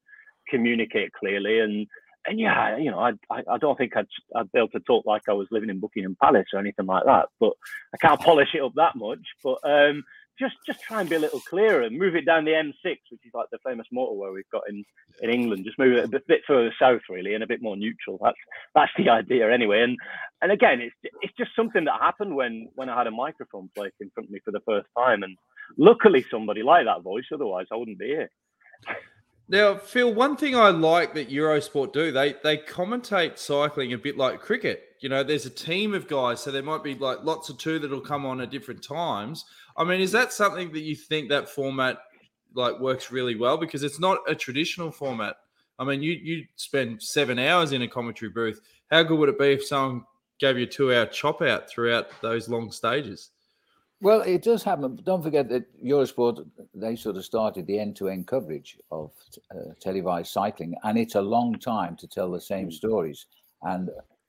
communicate clearly and and yeah, you know, I, I, don't think I'd, I'd be able to talk like I was living in Buckingham Palace or anything like that, but I can't polish it up that much. But um, just just try and be a little clearer and move it down the M6, which is like the famous motorway we've got in, in England. Just move it a bit, bit further south, really, and a bit more neutral. That's that's the idea, anyway. And and again, it's it's just something that happened when when I had a microphone placed in front of me for the first time, and luckily somebody like that voice. Otherwise, I wouldn't be here. Now, Phil, one thing I like that Eurosport do, they they commentate cycling a bit like cricket. You know, there's a team of guys, so there might be like lots of two that'll come on at different times. I mean, is that something that you think that format like works really well? Because it's not a traditional format. I mean, you you spend seven hours in a commentary booth. How good would it be if someone gave you a two-hour chop out throughout those long stages? Well, it does happen. Don't forget that Eurosport, they sort of started the end to end coverage of uh, televised cycling, and it's a long time to tell the same stories. And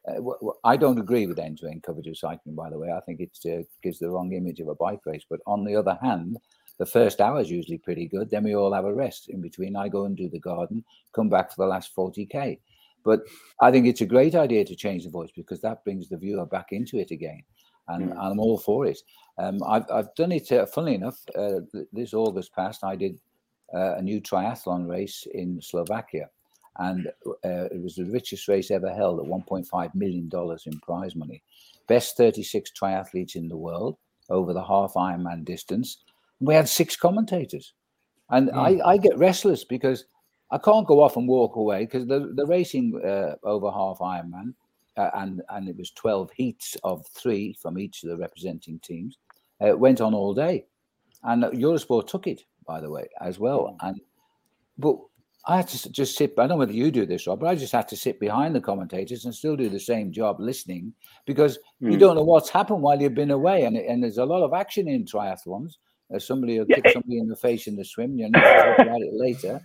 uh, w- w- I don't agree with end to end coverage of cycling, by the way. I think it uh, gives the wrong image of a bike race. But on the other hand, the first hour is usually pretty good. Then we all have a rest in between. I go and do the garden, come back for the last 40K. But I think it's a great idea to change the voice because that brings the viewer back into it again and Mm. I'm all for it. Um, I've, I've done it, uh, funnily enough, uh, this August past, I did uh, a new triathlon race in Slovakia. And uh, it was the richest race ever held at $1.5 million in prize money. Best 36 triathletes in the world over the half Ironman distance. We had six commentators. And Mm. I, I get restless because I can't go off and walk away because the, the racing uh, over half Ironman uh, and and it was 12 heats of three from each of the representing teams. Uh, it went on all day, and Eurosport took it, by the way, as well. And but I had to just sit. I don't know whether you do this, Rob, but I just had to sit behind the commentators and still do the same job, listening, because you Mm. don't know what's happened while you've been away, and and there's a lot of action in triathlons. Uh, somebody will Yeah, kick somebody in the face in the swim. You know, talk about it later,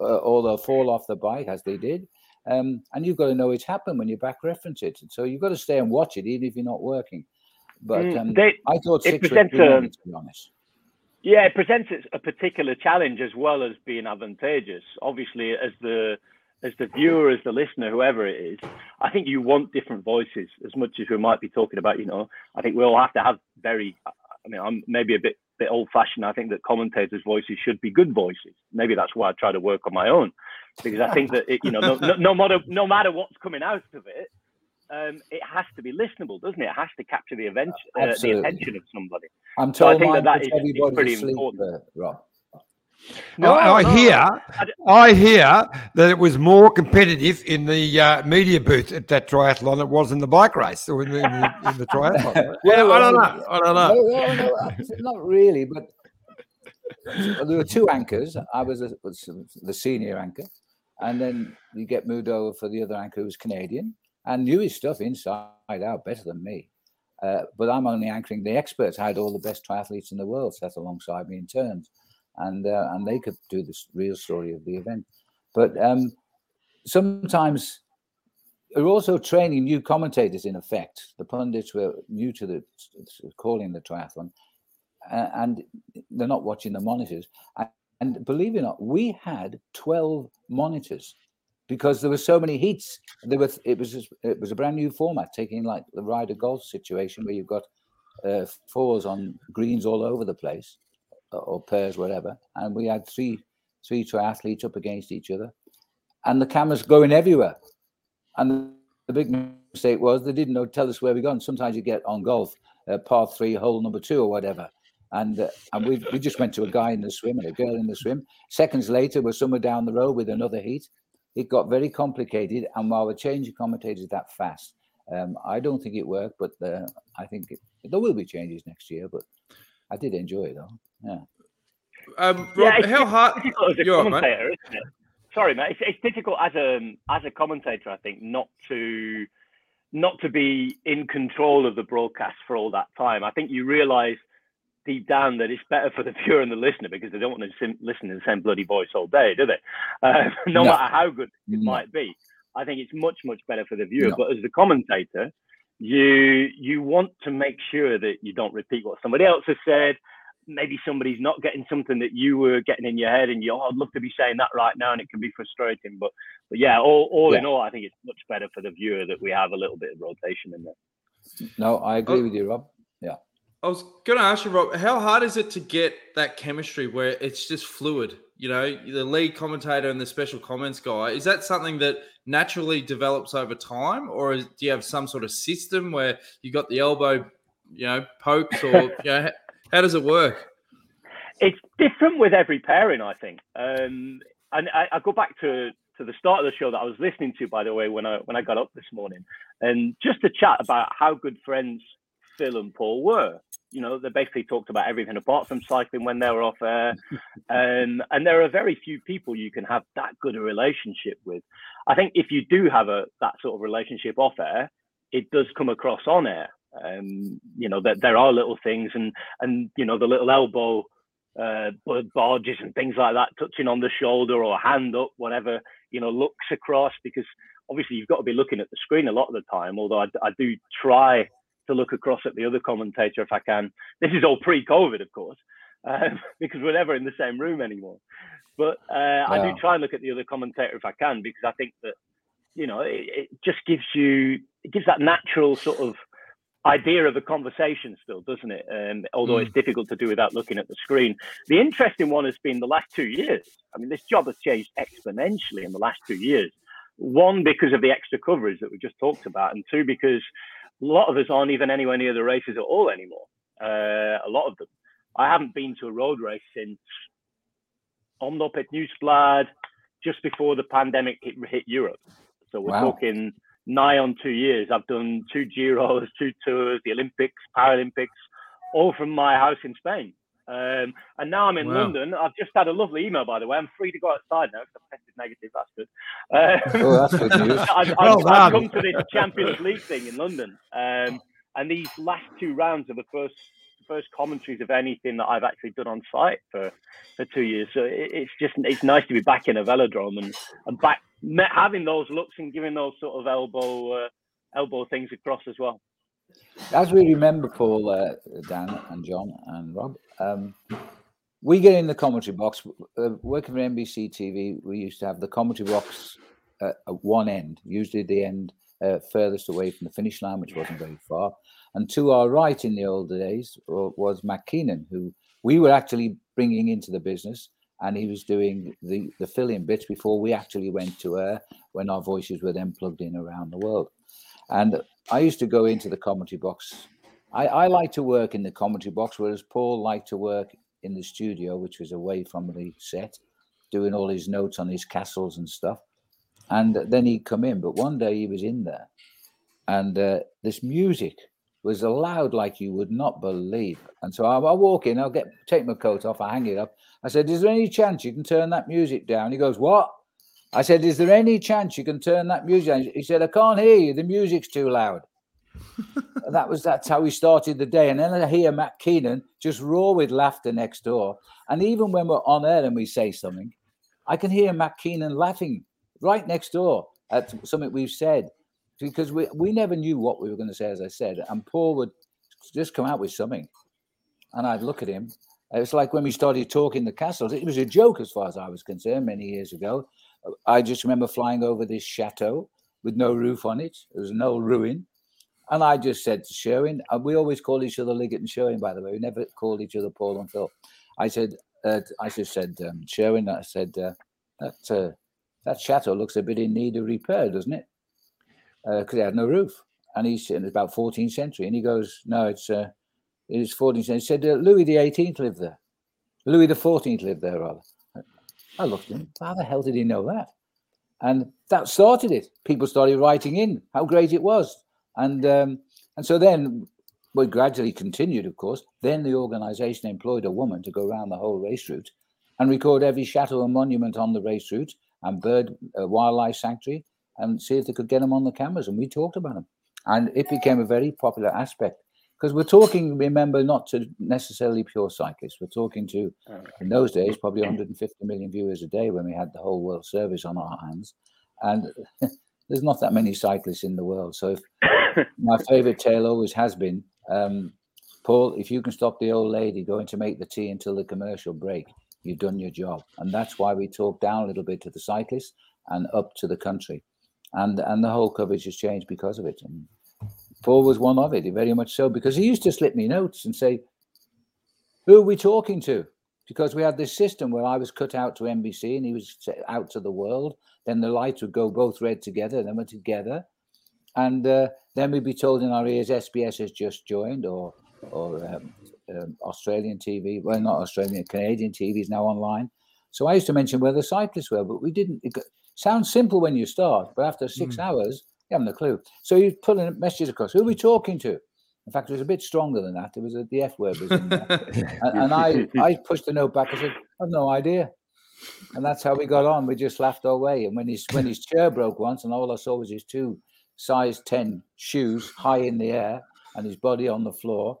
uh, or they'll fall off the bike as they did. Um, and you've got to know it's happened when you back reference it. So you've got to stay and watch it, even if you're not working. But Mm, um, they- I thought it six was presents a- to be honest. Yeah, it presents a particular challenge as well as being advantageous. Obviously, as the as the viewer, as the listener, whoever it is, I think you want different voices as much as we might be talking about. You know, I think we all have to have very. I mean, I'm maybe a bit bit old fashioned. I think that commentators' voices should be good voices. Maybe that's why I try to work on my own, because I think that it, you know, no, no, no matter no matter what's coming out of it, um, it has to be listenable, doesn't it? It has to capture the, event, uh, the attention of somebody. I'm So I told think that that puts is, is everybody pretty to important. uh, Rob. No, I, I no, hear, I d- I hear that it was more competitive in the uh, media booth at that triathlon than it was in the bike race or in the, in the, in the triathlon. yeah, I don't know. I don't know. No, no, no, uh, not really. But there were two anchors. I was, a, was the senior anchor, and then you get moved over for the other anchor who was Canadian and knew his stuff inside out better than me. Uh, but I'm only anchoring the experts. I had all the best triathletes in the world sat alongside me in turns, and uh, and they could do the real story of the event. But um, sometimes we're also training new commentators in effect. The pundits were new to the calling the triathlon, uh, and they're not watching the monitors. And, believe it or not, we had twelve monitors because there were so many heats. There was it was just- it was a brand new format, taking like the Ryder Golf situation where you've got uh, fours on greens all over the place, uh, or pairs, whatever. And we had three three triathletes up against each other, and the cameras going everywhere. And the big mistake was they didn't know tell us where we gone. Sometimes you get on golf, uh, par three, hole number two, or whatever. And uh, and we, we just went to a guy in the swim and a girl in the swim. Seconds later, we're somewhere down the road with another heat. It got very complicated, and while we're changing commentators that fast, um, I don't think it worked. But uh, I think it, there will be changes next year. But I did enjoy it, though. Yeah. Um, Yeah, Rob, it's how hard? difficult as a You're all right, mate. commentator, isn't it? Sorry, mate. It's, it's difficult as a as a commentator, I think, not to not to be in control of the broadcast for all that time. I think you realise deep down that it's better for the viewer and the listener because they don't want to sim- listen to the same bloody voice all day, do they? Uh, no, No. matter how good it No. might be, I think it's much much better for the viewer. No. But as the commentator, you you want to make sure that you don't repeat what somebody else has said maybe somebody's not getting something that you were getting in your head, and you, oh, I'd love to be saying that right now, and it can be frustrating. But, but yeah, all, all Yeah. in all, I think it's much better for the viewer that we have a little bit of rotation in there. No, I agree with you, Rob. I was going to ask you, Rob, how hard is it to get that chemistry where it's just fluid? You know, the lead commentator and the special comments guy. Is that something that naturally develops over time, or is, do you have some sort of system where you got the elbow, you know, pokes, or you know, how, how does it work? it's different with every pairing, I think. Um, and I, I go back to to the start of the show that I was listening to, by the way, when I when I got up this morning, and just to chat about how good friends Phil and Paul were. You know, they basically talked about everything apart from cycling when they were off air. um, and there are very few people you can have that good a relationship with. I think if you do have a that sort of relationship off air, it does come across on air. Um, you know, that there are little things and and you know the little elbow uh, barges and things like that, touching on the shoulder or hand up, whatever, you know, looks across because obviously you've got to be looking at the screen a lot of the time. Although I, I do try to look across at the other commentator if I can. This is all pre-COVID, of course, um, because we're never in the same room anymore. But uh, I do try and look at the other commentator if I can because I think that you know it, it just gives you it gives that natural sort of idea of a conversation still doesn't it? Um, although it's difficult to do without looking at the screen. The interesting one has been the last two years. I mean this job has changed exponentially in the last two years. One because of the extra coverage that we just talked about and two because a lot of us aren't even anywhere near the races at all anymore uh, a lot of them i haven't been to a road race since Omloop Het Nieuwsblad just before the pandemic hit, hit Europe. So we're Wow. talking nigh on two years. I've done two Giros, two tours, the Olympics, Paralympics, all from my house in Spain. Um, and now I'm in Wow. London. I've just had a lovely email, by the way. I'm free to go outside now because I've tested negative. That's good. Uh, Oh, that's good news. I've, I've, I've come to this Champions League thing in London, um, and these last two rounds are the first first commentaries of anything that I've actually done on site for for two years. So it, it's just it's nice to be back in a velodrome and and back having those looks and giving those sort of elbow uh, elbow things across as well. As we remember, Paul, uh, Dan, and John, and Rob, um, we get in the commentary box. Uh, working for NBC TV, we used to have the commentary box uh, at one end, usually the end uh, furthest away from the finish line, which wasn't very far. And to our right in the old days was Matt Keenan, who we were actually bringing into the business, and he was doing the, the fill-in bits before we actually went to air when our voices were then plugged in around the world. And I used to go into the commentary box. I, I like to work in the commentary box, whereas Paul liked to work in the studio, which was away from the set, doing all his notes on his castles and stuff. And then he'd come in. But one day he was in there, and uh, this music was loud like you would not believe. And so I, I walk in, I'll get take my coat off, I hang it up. I said, "Is there any chance you can turn that music down?" He goes, "What?" I said, "Is there any chance you can turn that music?" down? He said, "I can't hear you. The music's too loud." And that was that's how we started the day. And then I hear Matt Keenan just roar with laughter next door. And even when we're on air and we say something, I can hear Matt Keenan laughing right next door at something we've said because we, we never knew what we were going to say, as I said. And Paul would just come out with something. And I'd look at him. It's like when we started talking the castles, it was a joke as far as I was concerned many years ago. I just remember flying over this chateau with no roof on it. There was no ruin. And I just said to Sherwen, and we always call each other Liggett and Sherwen, by the way. We never called each other Paul and Phil. I said, uh, I just said, um, Sherwen, I said, uh, that, uh, that chateau looks a bit in need of repair, doesn't it? Because it had no roof. And he's about 14th century. And he goes, no, it's uh, it's 14th century. He said, uh, Louis the 18th lived there. Louis the 14th lived there, rather. I looked at him. How the hell did he know that? And that started it. People started writing in how great it was. And um, and so then we gradually continued, of course. Then the organization employed a woman to go around the whole race route and record every chateau and monument on the race route and bird uh, wildlife sanctuary and see if they could get them on the cameras. And we talked about them. And it became a very popular aspect because we're talking, remember, not to necessarily pure cyclists. We're talking to, in those days, probably 150 million viewers a day when we had the whole world service on our hands. And there's not that many cyclists in the world. So if, my favorite tale always has been um, Paul, if you can stop the old lady going to make the tea until the commercial break, you've done your job. And that's why we talk down a little bit to the cyclists and up to the country. And and the whole coverage has changed because of it. And Paul was one of it, very much so, because he used to slip me notes and say, Who are we talking to? Because we had this system where I was cut out to NBC and he was out to the world. Then the lights would go both red together, then we're together. And uh, then we'd be told in our ears SBS has just joined or or um, um, Australian TV. Well, not Australian, Canadian TV is now online. So I used to mention where the cyclists were, but we didn't. It sounds simple when you start, but after six mm. hours, you haven't a clue. So he's put messages across. Who are we talking to? In fact, it was a bit stronger than that. It was a, the F word was in there. and, and I, I pushed the note back. I said, I've no idea. And that's how we got on. We just laughed our way. And when his when his chair broke once, and all I saw was his two size 10 shoes high in the air and his body on the floor,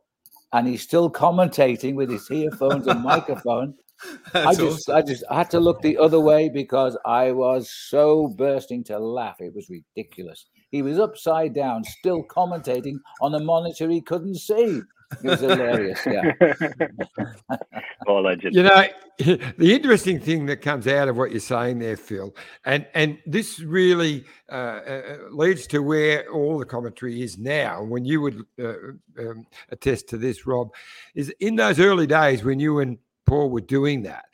and he's still commentating with his earphones and microphone. I just, awesome. I just I had to look the other way because I was so bursting to laugh. It was ridiculous. He was upside down, still commentating on a monitor he couldn't see. It was hilarious. Yeah. All legend. You know, the interesting thing that comes out of what you're saying there, Phil, and and this really uh, uh, leads to where all the commentary is now. When you would uh, um, attest to this, Rob, is in those early days when you and Paul were doing that.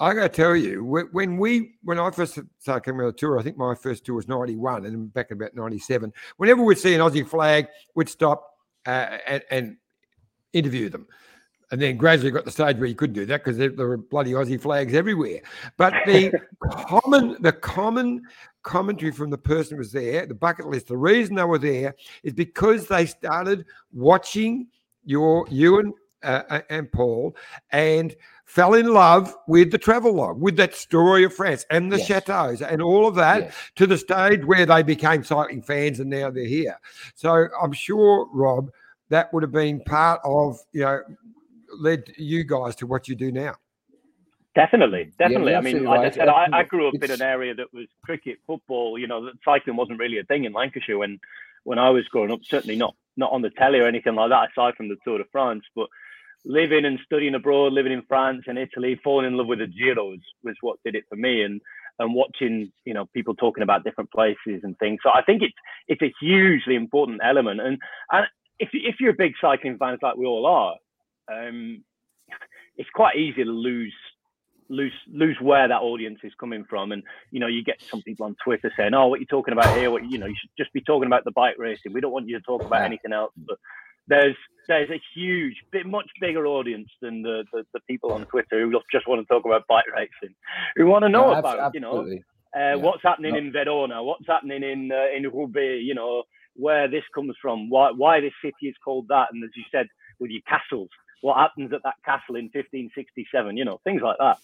I got to tell you, when we when I first started coming on the tour, I think my first tour was '91, and back in about '97. Whenever we'd see an Aussie flag, we'd stop uh, and, and, interview them, and then gradually got the stage where you couldn't do that because there, there, were bloody Aussie flags everywhere. But the common the common commentary from the person who was there, the bucket list, the reason they were there is because they started watching your you and uh, and Paul and fell in love with the travel log, with that story of France and the yes. chateaus and all of that yes. to the stage where they became cycling fans and now they're here. So I'm sure, Rob, that would have been part of, you know, led you guys to what you do now. Definitely, definitely. Yeah, I mean, like right. I said, I, I, grew up it's... in an area that was cricket, football. You know, cycling wasn't really a thing in Lancashire when when I was growing up. Certainly not not on the telly or anything like that, aside from the Tour de France. But living and studying abroad, living in France and Italy, falling in love with the Giro was, was what did it for me. And and watching, you know, people talking about different places and things. So I think it's it's a hugely important element. And and if if you're a big cycling fan like we all are, um, it's quite easy to lose lose lose where that audience is coming from. And you know, you get some people on Twitter saying, "Oh, what are you talking about here? What you know, you should just be talking about the bike racing. We don't want you to talk about anything else." But there's there's a huge, bit much bigger audience than the, the, the people on Twitter who just want to talk about bike racing, who want to know about absolutely. you know uh, yeah. what's happening in Verona, what's happening in uh, in Roubaix, you know where this comes from, why why this city is called that, and as you said with your castles, what happens at that castle in 1567, you know things like that.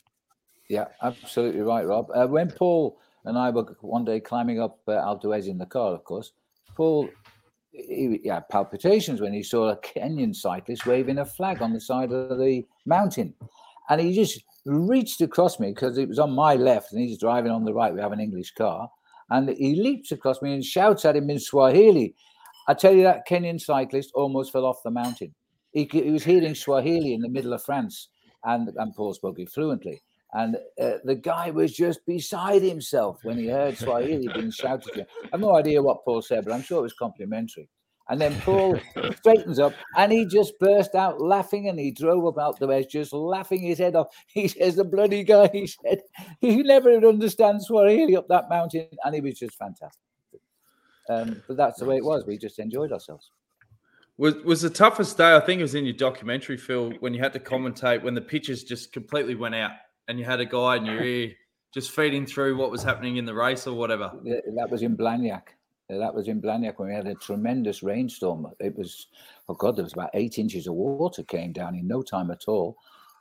Yeah, absolutely right, Rob. Uh, when Paul and I were one day climbing up uh, Alto in the car, of course, Paul he, he, had palpitations when he saw a Kenyan cyclist waving a flag on the side of the mountain. And he just reached across me because it was on my left and he's driving on the right. We have an English car. And he leaps across me and shouts at him in Swahili. I tell you, that Kenyan cyclist almost fell off the mountain. He, he was hearing Swahili in the middle of France, and, and Paul spoke it fluently. And uh, the guy was just beside himself when he heard Swahili being shouted to him. I have no idea what Paul said, but I'm sure it was complimentary. And then Paul straightens up and he just burst out laughing and he drove up out the edge, just laughing his head off. He says, The bloody guy, he said, he never understands Swahili up that mountain. And he was just fantastic. Um, but that's the way it was. We just enjoyed ourselves. Was was the toughest day? I think it was in your documentary, Phil, when you had to commentate when the pitches just completely went out and you had a guy in your ear just feeding through what was happening in the race or whatever. That was in Blagnac. That was in Blagnac when we had a tremendous rainstorm. It was, oh God, there was about eight inches of water came down in no time at all.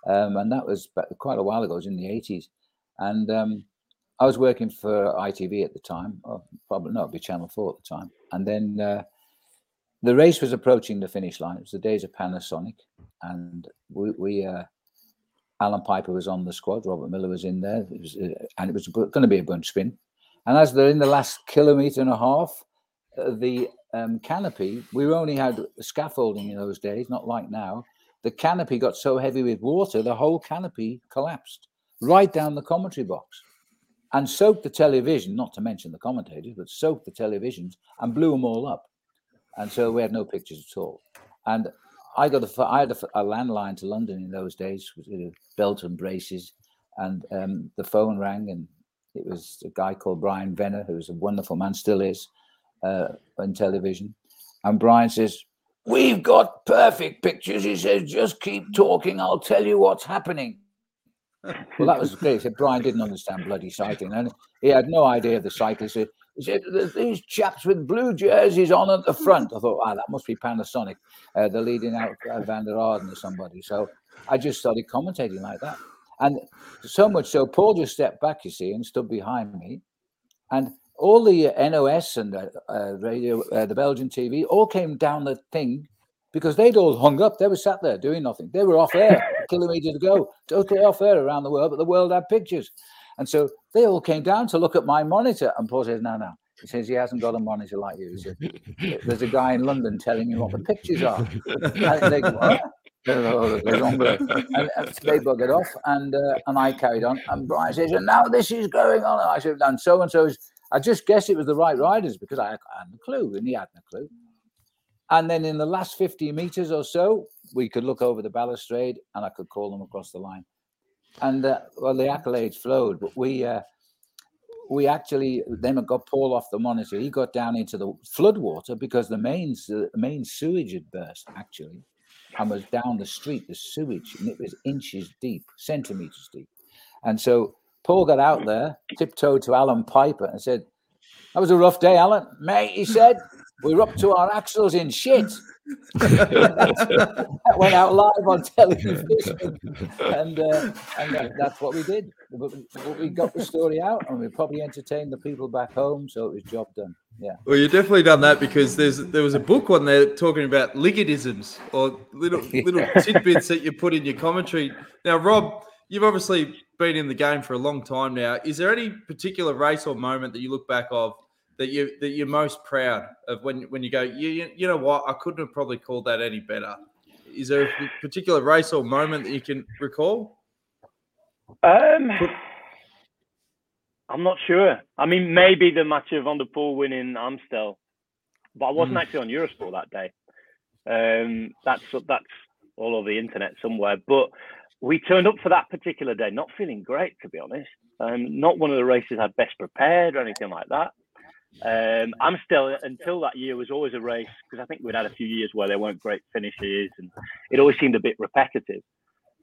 Um, and that was quite a while ago, it was in the 80s. And um, I was working for ITV at the time, or probably not, be Channel 4 at the time. And then uh, the race was approaching the finish line. It was the days of Panasonic. And we, we uh, Allan Peiper was on the squad. Robert Millar was in there, it was, uh, and it was going to be a bunch spin. And as they're in the last kilometre and a half, uh, the um, canopy, we only had scaffolding in those days, not like now. The canopy got so heavy with water, the whole canopy collapsed right down the commentary box and soaked the television, not to mention the commentators, but soaked the televisions and blew them all up. And so we had no pictures at all. And I got a, I had a, a landline to London in those days with you know, belt and braces, and um, the phone rang, and it was a guy called Brian Venner, who was a wonderful man, still is, uh, on television. And Brian says, We've got perfect pictures. He says, Just keep talking. I'll tell you what's happening. Well, that was great. He said Brian didn't understand bloody cycling, and he had no idea of the cyclists. He said, "These chaps with blue jerseys on at the front." I thought, "Ah, that must be Panasonic. Uh, they're leading out uh, Vanderaerden or somebody." So I just started commentating like that, and so much so, Paul just stepped back, you see, and stood behind me, and all the uh, NOS and uh, uh, radio, uh, the Belgian TV, all came down the thing because they'd all hung up. They were sat there doing nothing. They were off air, kilometers to go, totally off air around the world, but the world had pictures. And so they all came down to look at my monitor. And Paul says, No, no. He says, He hasn't got a monitor like you. Said, There's a guy in London telling me what the pictures are. And they go, what? and, they buggered off, and uh, and I carried on. And Brian says, "And now this is going on." And I said, "And so and so is." I just guessed it was the right riders because I, I had no clue, and he had no clue. And then in the last 50 meters or so, we could look over the balustrade and I could call them across the line. And uh, well, the accolades flowed, but we uh, we actually then got Paul off the monitor. He got down into the floodwater because the main the main sewage had burst actually, and was down the street. The sewage and it was inches deep, centimeters deep. And so Paul got out there, tiptoed to Allan Peiper, and said, "That was a rough day, Alan, mate." He said, "We're up to our axles in shit." That went out live on television, and uh, and that, that's what we did. But we got the story out, and we probably entertained the people back home, so it was job done. Yeah. Well, you've definitely done that because there's there was a book on there talking about Liggettisms or little little tidbits that you put in your commentary. Now, Rob, you've obviously been in the game for a long time now. Is there any particular race or moment that you look back of that you that you're most proud of when when you go, you you know what, I couldn't have probably called that any better. Is there a particular race or moment that you can recall? Um, I'm not sure. I mean, maybe the match of Van der Poel winning Amstel, but I wasn't Mm. actually on Eurosport that day. Um, that's that's all over the internet somewhere. But we turned up for that particular day, not feeling great to be honest. Um, not one of the races I'd best prepared or anything like that. Um, still until that year was always a race because I think we'd had a few years where there weren't great finishes and it always seemed a bit repetitive.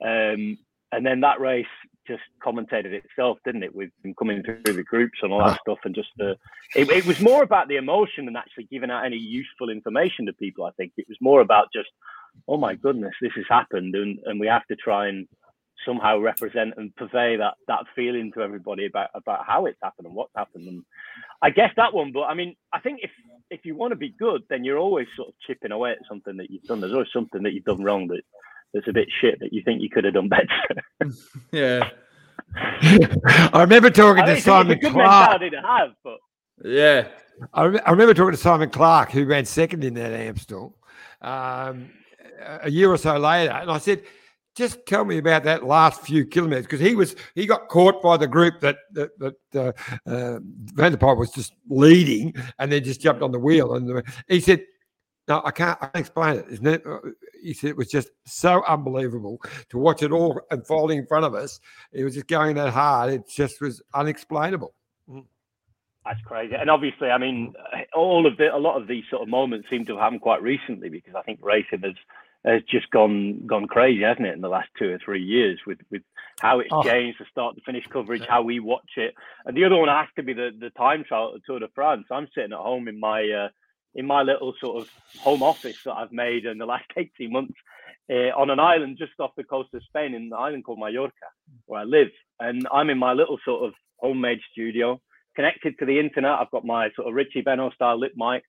Um, and then that race just commentated itself, didn't it? With them coming through the groups and all that stuff, and just the it, it was more about the emotion than actually giving out any useful information to people. I think it was more about just, oh my goodness, this has happened, and and we have to try and somehow represent and convey that that feeling to everybody about about how it's happened and what's happened. And I guess that one, but I mean, I think if if you want to be good, then you're always sort of chipping away at something that you've done. There's always something that you've done wrong that that's a bit shit that you think you could have done better. Yeah. I remember talking I to think it's a Simon Clarke. to have, but Yeah. I, rem- I remember talking to Simon Clarke, who ran second in that Amstel, um, a- a year or so later, and I said, "Just tell me about that last few kilometers because he was he got caught by the group that that, that uh, uh, Van was just leading, and then just jumped on the wheel, and he said. No, I can't, I can't explain it. Isn't it? Uh, He said it was just so unbelievable to watch it all unfolding in front of us. It was just going that hard. It just was unexplainable. That's crazy. And obviously, I mean, all of the a lot of these sort of moments seem to have happened quite recently because I think racing has has just gone gone crazy, hasn't it, in the last two or three years with with how it's Oh. changed the start to finish coverage, how we watch it. And the other one has to be the the time trial at the Tour de France. I'm sitting at home in my uh, in my little sort of home office that I've made in the last 18 months uh, on an island just off the coast of Spain in an island called Mallorca, where I live. And I'm in my little sort of homemade studio, connected to the internet. I've got my sort of Richie Benaud style lip mic.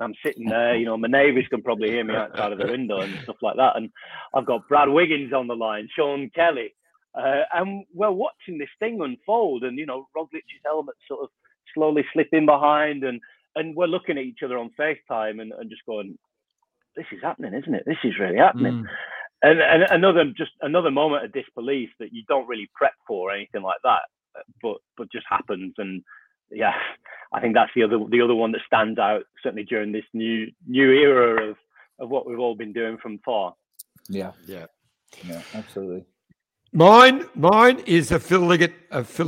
I'm sitting there, you know, my neighbours can probably hear me outside of the window and stuff like that. And I've got Brad Wiggins on the line, Sean Kelly. Uh, and we're watching this thing unfold and, you know, Roglic's helmet sort of slowly slipping behind and and we're looking at each other on FaceTime and, and just going, "This is happening, isn't it? This is really happening." Mm. And, and another just another moment of disbelief that you don't really prep for or anything like that, but but just happens. And yeah, I think that's the other the other one that stands out certainly during this new new era of of what we've all been doing from far. Yeah, yeah, yeah, absolutely. Mine, mine is a Phil Liggett, a Phil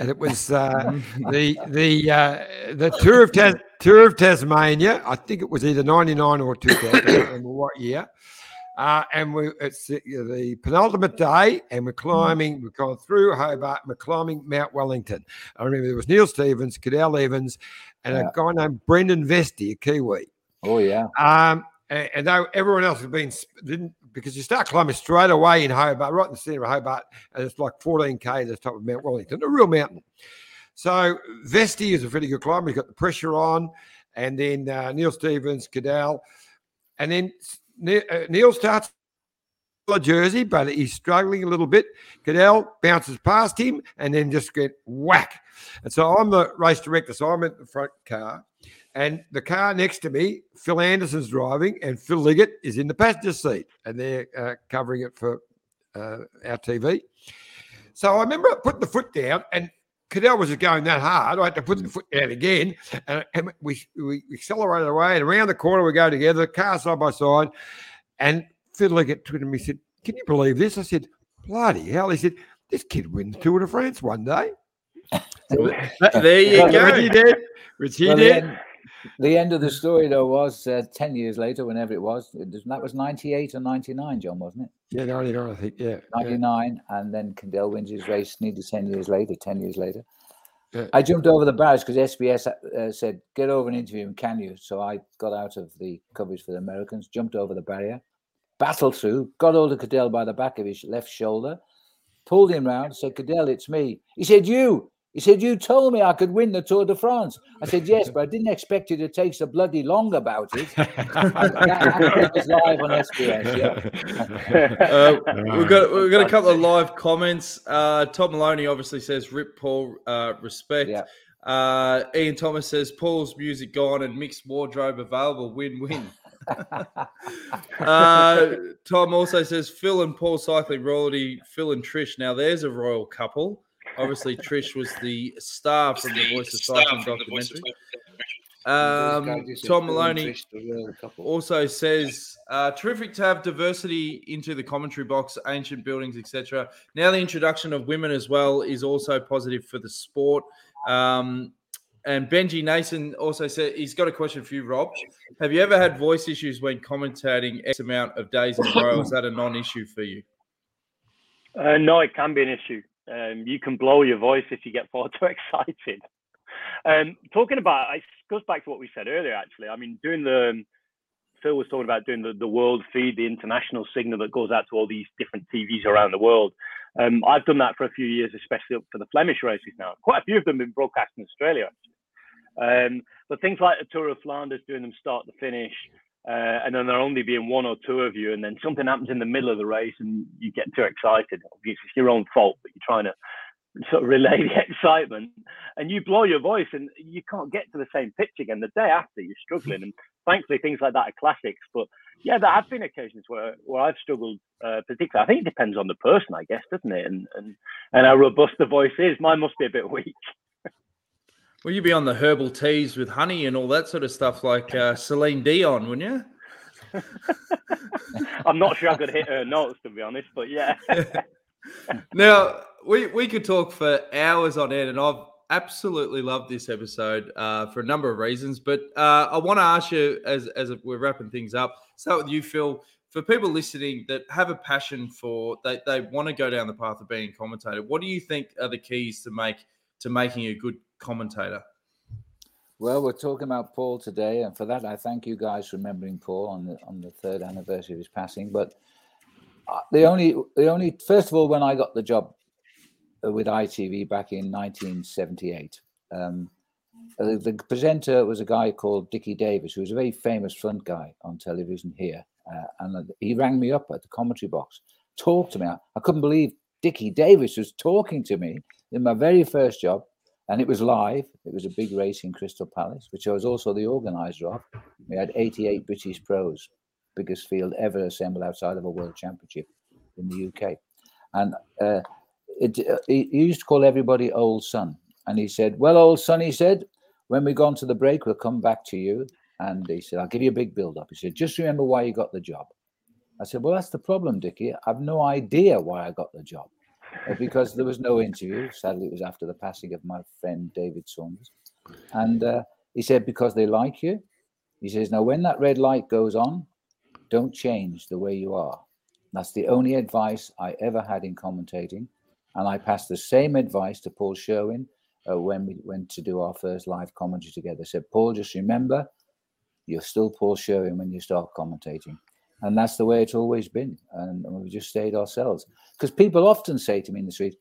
and it was uh, the the uh, the tour of Tas- tour of Tasmania. I think it was either ninety nine or two thousand. I what year. Uh, and we it's the, the penultimate day, and we're climbing. We've gone through Hobart. We're climbing Mount Wellington. I remember there was Neil Stephens, Cadel Evans, and Yeah. a guy named Brendan Vesti, a Kiwi. Oh yeah. Um, and, and though everyone else had been didn't because you start climbing straight away in Hobart, right in the centre of Hobart, and it's like 14k to the top of Mount Wellington, a real mountain. So Vesti is a pretty good climber. He's got the pressure on, and then uh, Neil Stephens, Cadel, and then Neil starts a jersey, but he's struggling a little bit. Cadel bounces past him and then just get whack. And so I'm the race director, so I'm at the front car. And the car next to me, Phil Anderson's driving, and Phil Liggett is in the passenger seat, and they're uh, covering it for uh, our TV. So I remember putting the foot down, and Cadel was going that hard. I had to put the foot down again, and, and we, we accelerated away, and around the corner we go together, car side by side. And Liggett turned to me and said, Can you believe this? I said, Bloody hell. He said, This kid wins the Tour de France one day. There you go. Which he did. Which he Well, did. The end of the story, though, was uh, 10 years later, whenever it was. It was- that was 98 or 99, John, wasn't it? Yeah, 99, I think. Yeah. yeah. 99. And then Kendall wins his race nearly 10 years later, 10 years later. Yeah. I jumped over the barriers because SBS uh, said, get over and interview him, can you? So I got out of the coverage for the Americans, jumped over the barrier, battled through, got hold of Cadel by the back of his left shoulder, pulled him round, said, Cadel, it's me. He said, You. He said, You told me I could win the Tour de France. I said, Yes, but I didn't expect you to take so bloody long about it. that was live on SBS. Yeah. Uh, we've got we've got a couple of live comments. Uh, Tom Maloney obviously says, "Rip Paul, uh, respect." Uh, Ian Thomas says, "Paul's music gone and mixed wardrobe available. Win win." uh, Tom also says, "Phil and Paul cycling royalty. Phil and Trish. Now there's a royal couple. Obviously, Trish was the star from the Voice of Cycling documentary." Um, Tom Maloney also says, uh, terrific to have diversity into the commentary box, ancient buildings, etc. Now, the introduction of women as well is also positive for the sport. Um, and Benji Nason also said he's got a question for you, Rob. Have you ever had voice issues when commentating X amount of days in a row? Is that a non issue for you? Uh, no, it can be an issue. Um, you can blow your voice if you get far too excited. Um, talking about, it goes back to what we said earlier. Actually, I mean, doing the um, Phil was talking about doing the, the world feed, the international signal that goes out to all these different TVs around the world. Um, I've done that for a few years, especially up for the Flemish races now. Quite a few of them have been broadcast in Australia. Actually. Um, but things like the Tour of Flanders, doing them start to finish, uh, and then there only being one or two of you, and then something happens in the middle of the race, and you get too excited. Obviously, it's your own fault, but you're trying to sort of relay the excitement, and you blow your voice, and you can't get to the same pitch again. The day after, you're struggling, and thankfully, things like that are classics. But yeah, there have been occasions where where I've struggled, uh, particularly. I think it depends on the person, I guess, doesn't it? And and and how robust the voice is. Mine must be a bit weak. Well, you'd be on the herbal teas with honey and all that sort of stuff, like uh, Celine Dion, wouldn't you? I'm not sure I could hit her notes to be honest, but yeah. Now we we could talk for hours on end, and I've absolutely loved this episode uh, for a number of reasons. But uh, I want to ask you, as as we're wrapping things up, start with you, Phil. For people listening that have a passion for they they want to go down the path of being a commentator, what do you think are the keys to make to making a good commentator? Well, we're talking about Paul today, and for that, I thank you guys for remembering Paul on the on the third anniversary of his passing. But uh, the only the only first of all, when I got the job uh, with ITV back in 1978, um, uh, the, the presenter was a guy called Dickie Davies, who was a very famous front guy on television here, uh, and he rang me up at the commentary box, talked to me. I, I couldn't believe Dickie Davies was talking to me in my very first job. And it was live. It was a big race in Crystal Palace, which I was also the organizer of. We had 88 British pros, biggest field ever assembled outside of a world championship in the UK. And uh, it, uh, he used to call everybody old son. And he said, Well, old son, he said, when we go on to the break, we'll come back to you. And he said, I'll give you a big build up. He said, Just remember why you got the job. I said, Well, that's the problem, Dickie. I've no idea why I got the job because there was no interview. Sadly, it was after the passing of my friend David Saunders. And uh, he said, Because they like you. He says, Now, when that red light goes on, don't change the way you are. That's the only advice I ever had in commentating. And I passed the same advice to Paul Sherwen uh, when we went to do our first live commentary together. I said, Paul, just remember, you're still Paul Sherwen when you start commentating. And that's the way it's always been. And, and we just stayed ourselves. Because people often say to me in the street,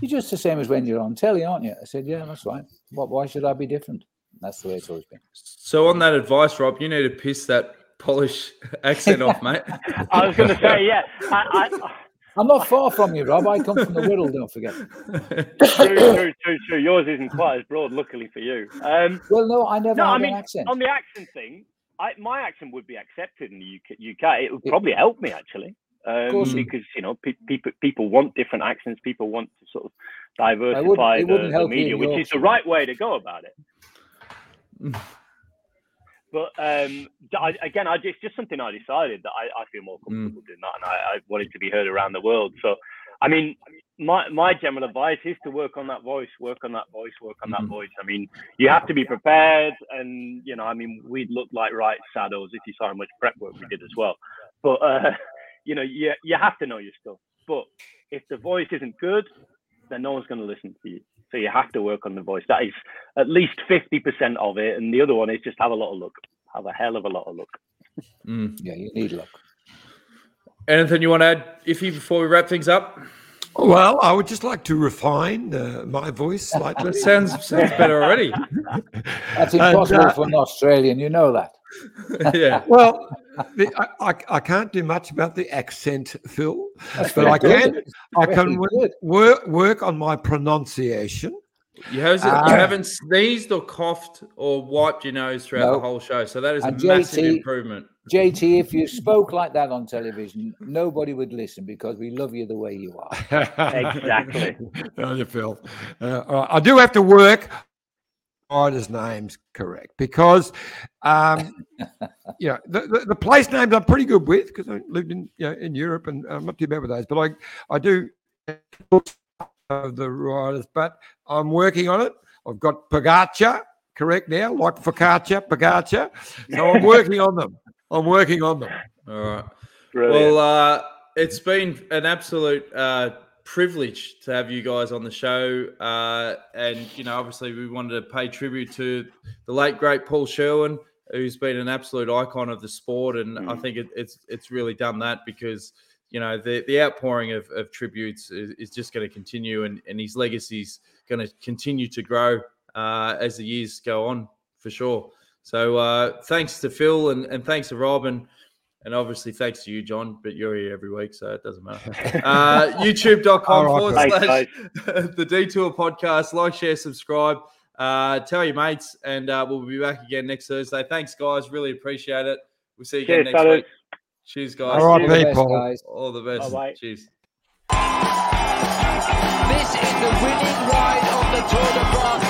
You're just the same as when you're on telly, aren't you? I said, Yeah, that's right. What, why should I be different? That's the way it's always been. So, on that advice, Rob, you need to piss that Polish accent off, mate. I was going to say, yeah. I, I, I'm not far from you, Rob. I come from the Wirral, don't forget. true, true, true, true. Yours isn't quite as broad, luckily for you. Um, well, no, I never no, had I mean, an accent. On the accent thing, I, my accent would be accepted in the UK. UK. It would probably help me actually, um, because you know pe- people people want different accents. People want to sort of diversify it the, the media, which is the right way to go about it. But um, I, again, I, it's just something I decided that I, I feel more comfortable doing that, and I, I wanted to be heard around the world. So, I mean, my my general advice is to work on that voice, work on that voice, work on that voice. I mean, you have to be prepared, and you know, I mean, we'd look like right saddles if you saw how much prep work we did as well. But uh, you know, you you have to know your stuff. But if the voice isn't good, then no one's going to listen to you. So you have to work on the voice. That is at least fifty percent of it, and the other one is just have a lot of luck. Have a hell of a lot of luck. Mm. Yeah, you need luck. Anything you want to add, Iffy, before we wrap things up? Well, I would just like to refine uh, my voice slightly. Sounds sounds better already. That's And, impossible uh, for an Australian. You know that. yeah. Well, the, I, I, I can't do much about the accent, Phil, That's but I can good. I can good. work work on my pronunciation. You, has, Ah. you haven't sneezed or coughed or wiped your nose throughout No. the whole show, so that is And a massive JT improvement. JT, if you spoke like that on television, nobody would listen because we love you the way you are. Exactly. Oh, you Phil. Uh, all right, I do have to work riders' names correct because, um, you know, the, the, the place names I'm pretty good with because I lived in you know, in Europe and I'm not too bad with those. But I I do of the riders, but I'm working on it. I've got Pagacha correct now, like focaccia, Pagacha. So I'm working on them. I'm working on them. All right. Brilliant. Well, uh, it's been an absolute uh, privilege to have you guys on the show. Uh, and, you know, obviously, we wanted to pay tribute to the late, great Paul Sherwen, who's been an absolute icon of the sport. And I think it, it's it's really done that because, you know, the, the outpouring of, of tributes is, is just going to continue and, and his legacy's going to continue to grow uh, as the years go on, for sure. So uh, thanks to Phil and, and thanks to Rob and and obviously thanks to you, John, but you're here every week, so it doesn't matter. Uh, YouTube.com All forward right, slash Thanks, the Detour podcast. Like, share, subscribe. Uh, tell your mates, and uh, we'll be back again next Thursday. Thanks, guys. Really appreciate it. We'll see you again next fellas. week. Cheers, guys. All right, All the best, people. guys. All the best. Bye-bye. Cheers. This is the winning ride of the Tour de France. Benjamin Sonny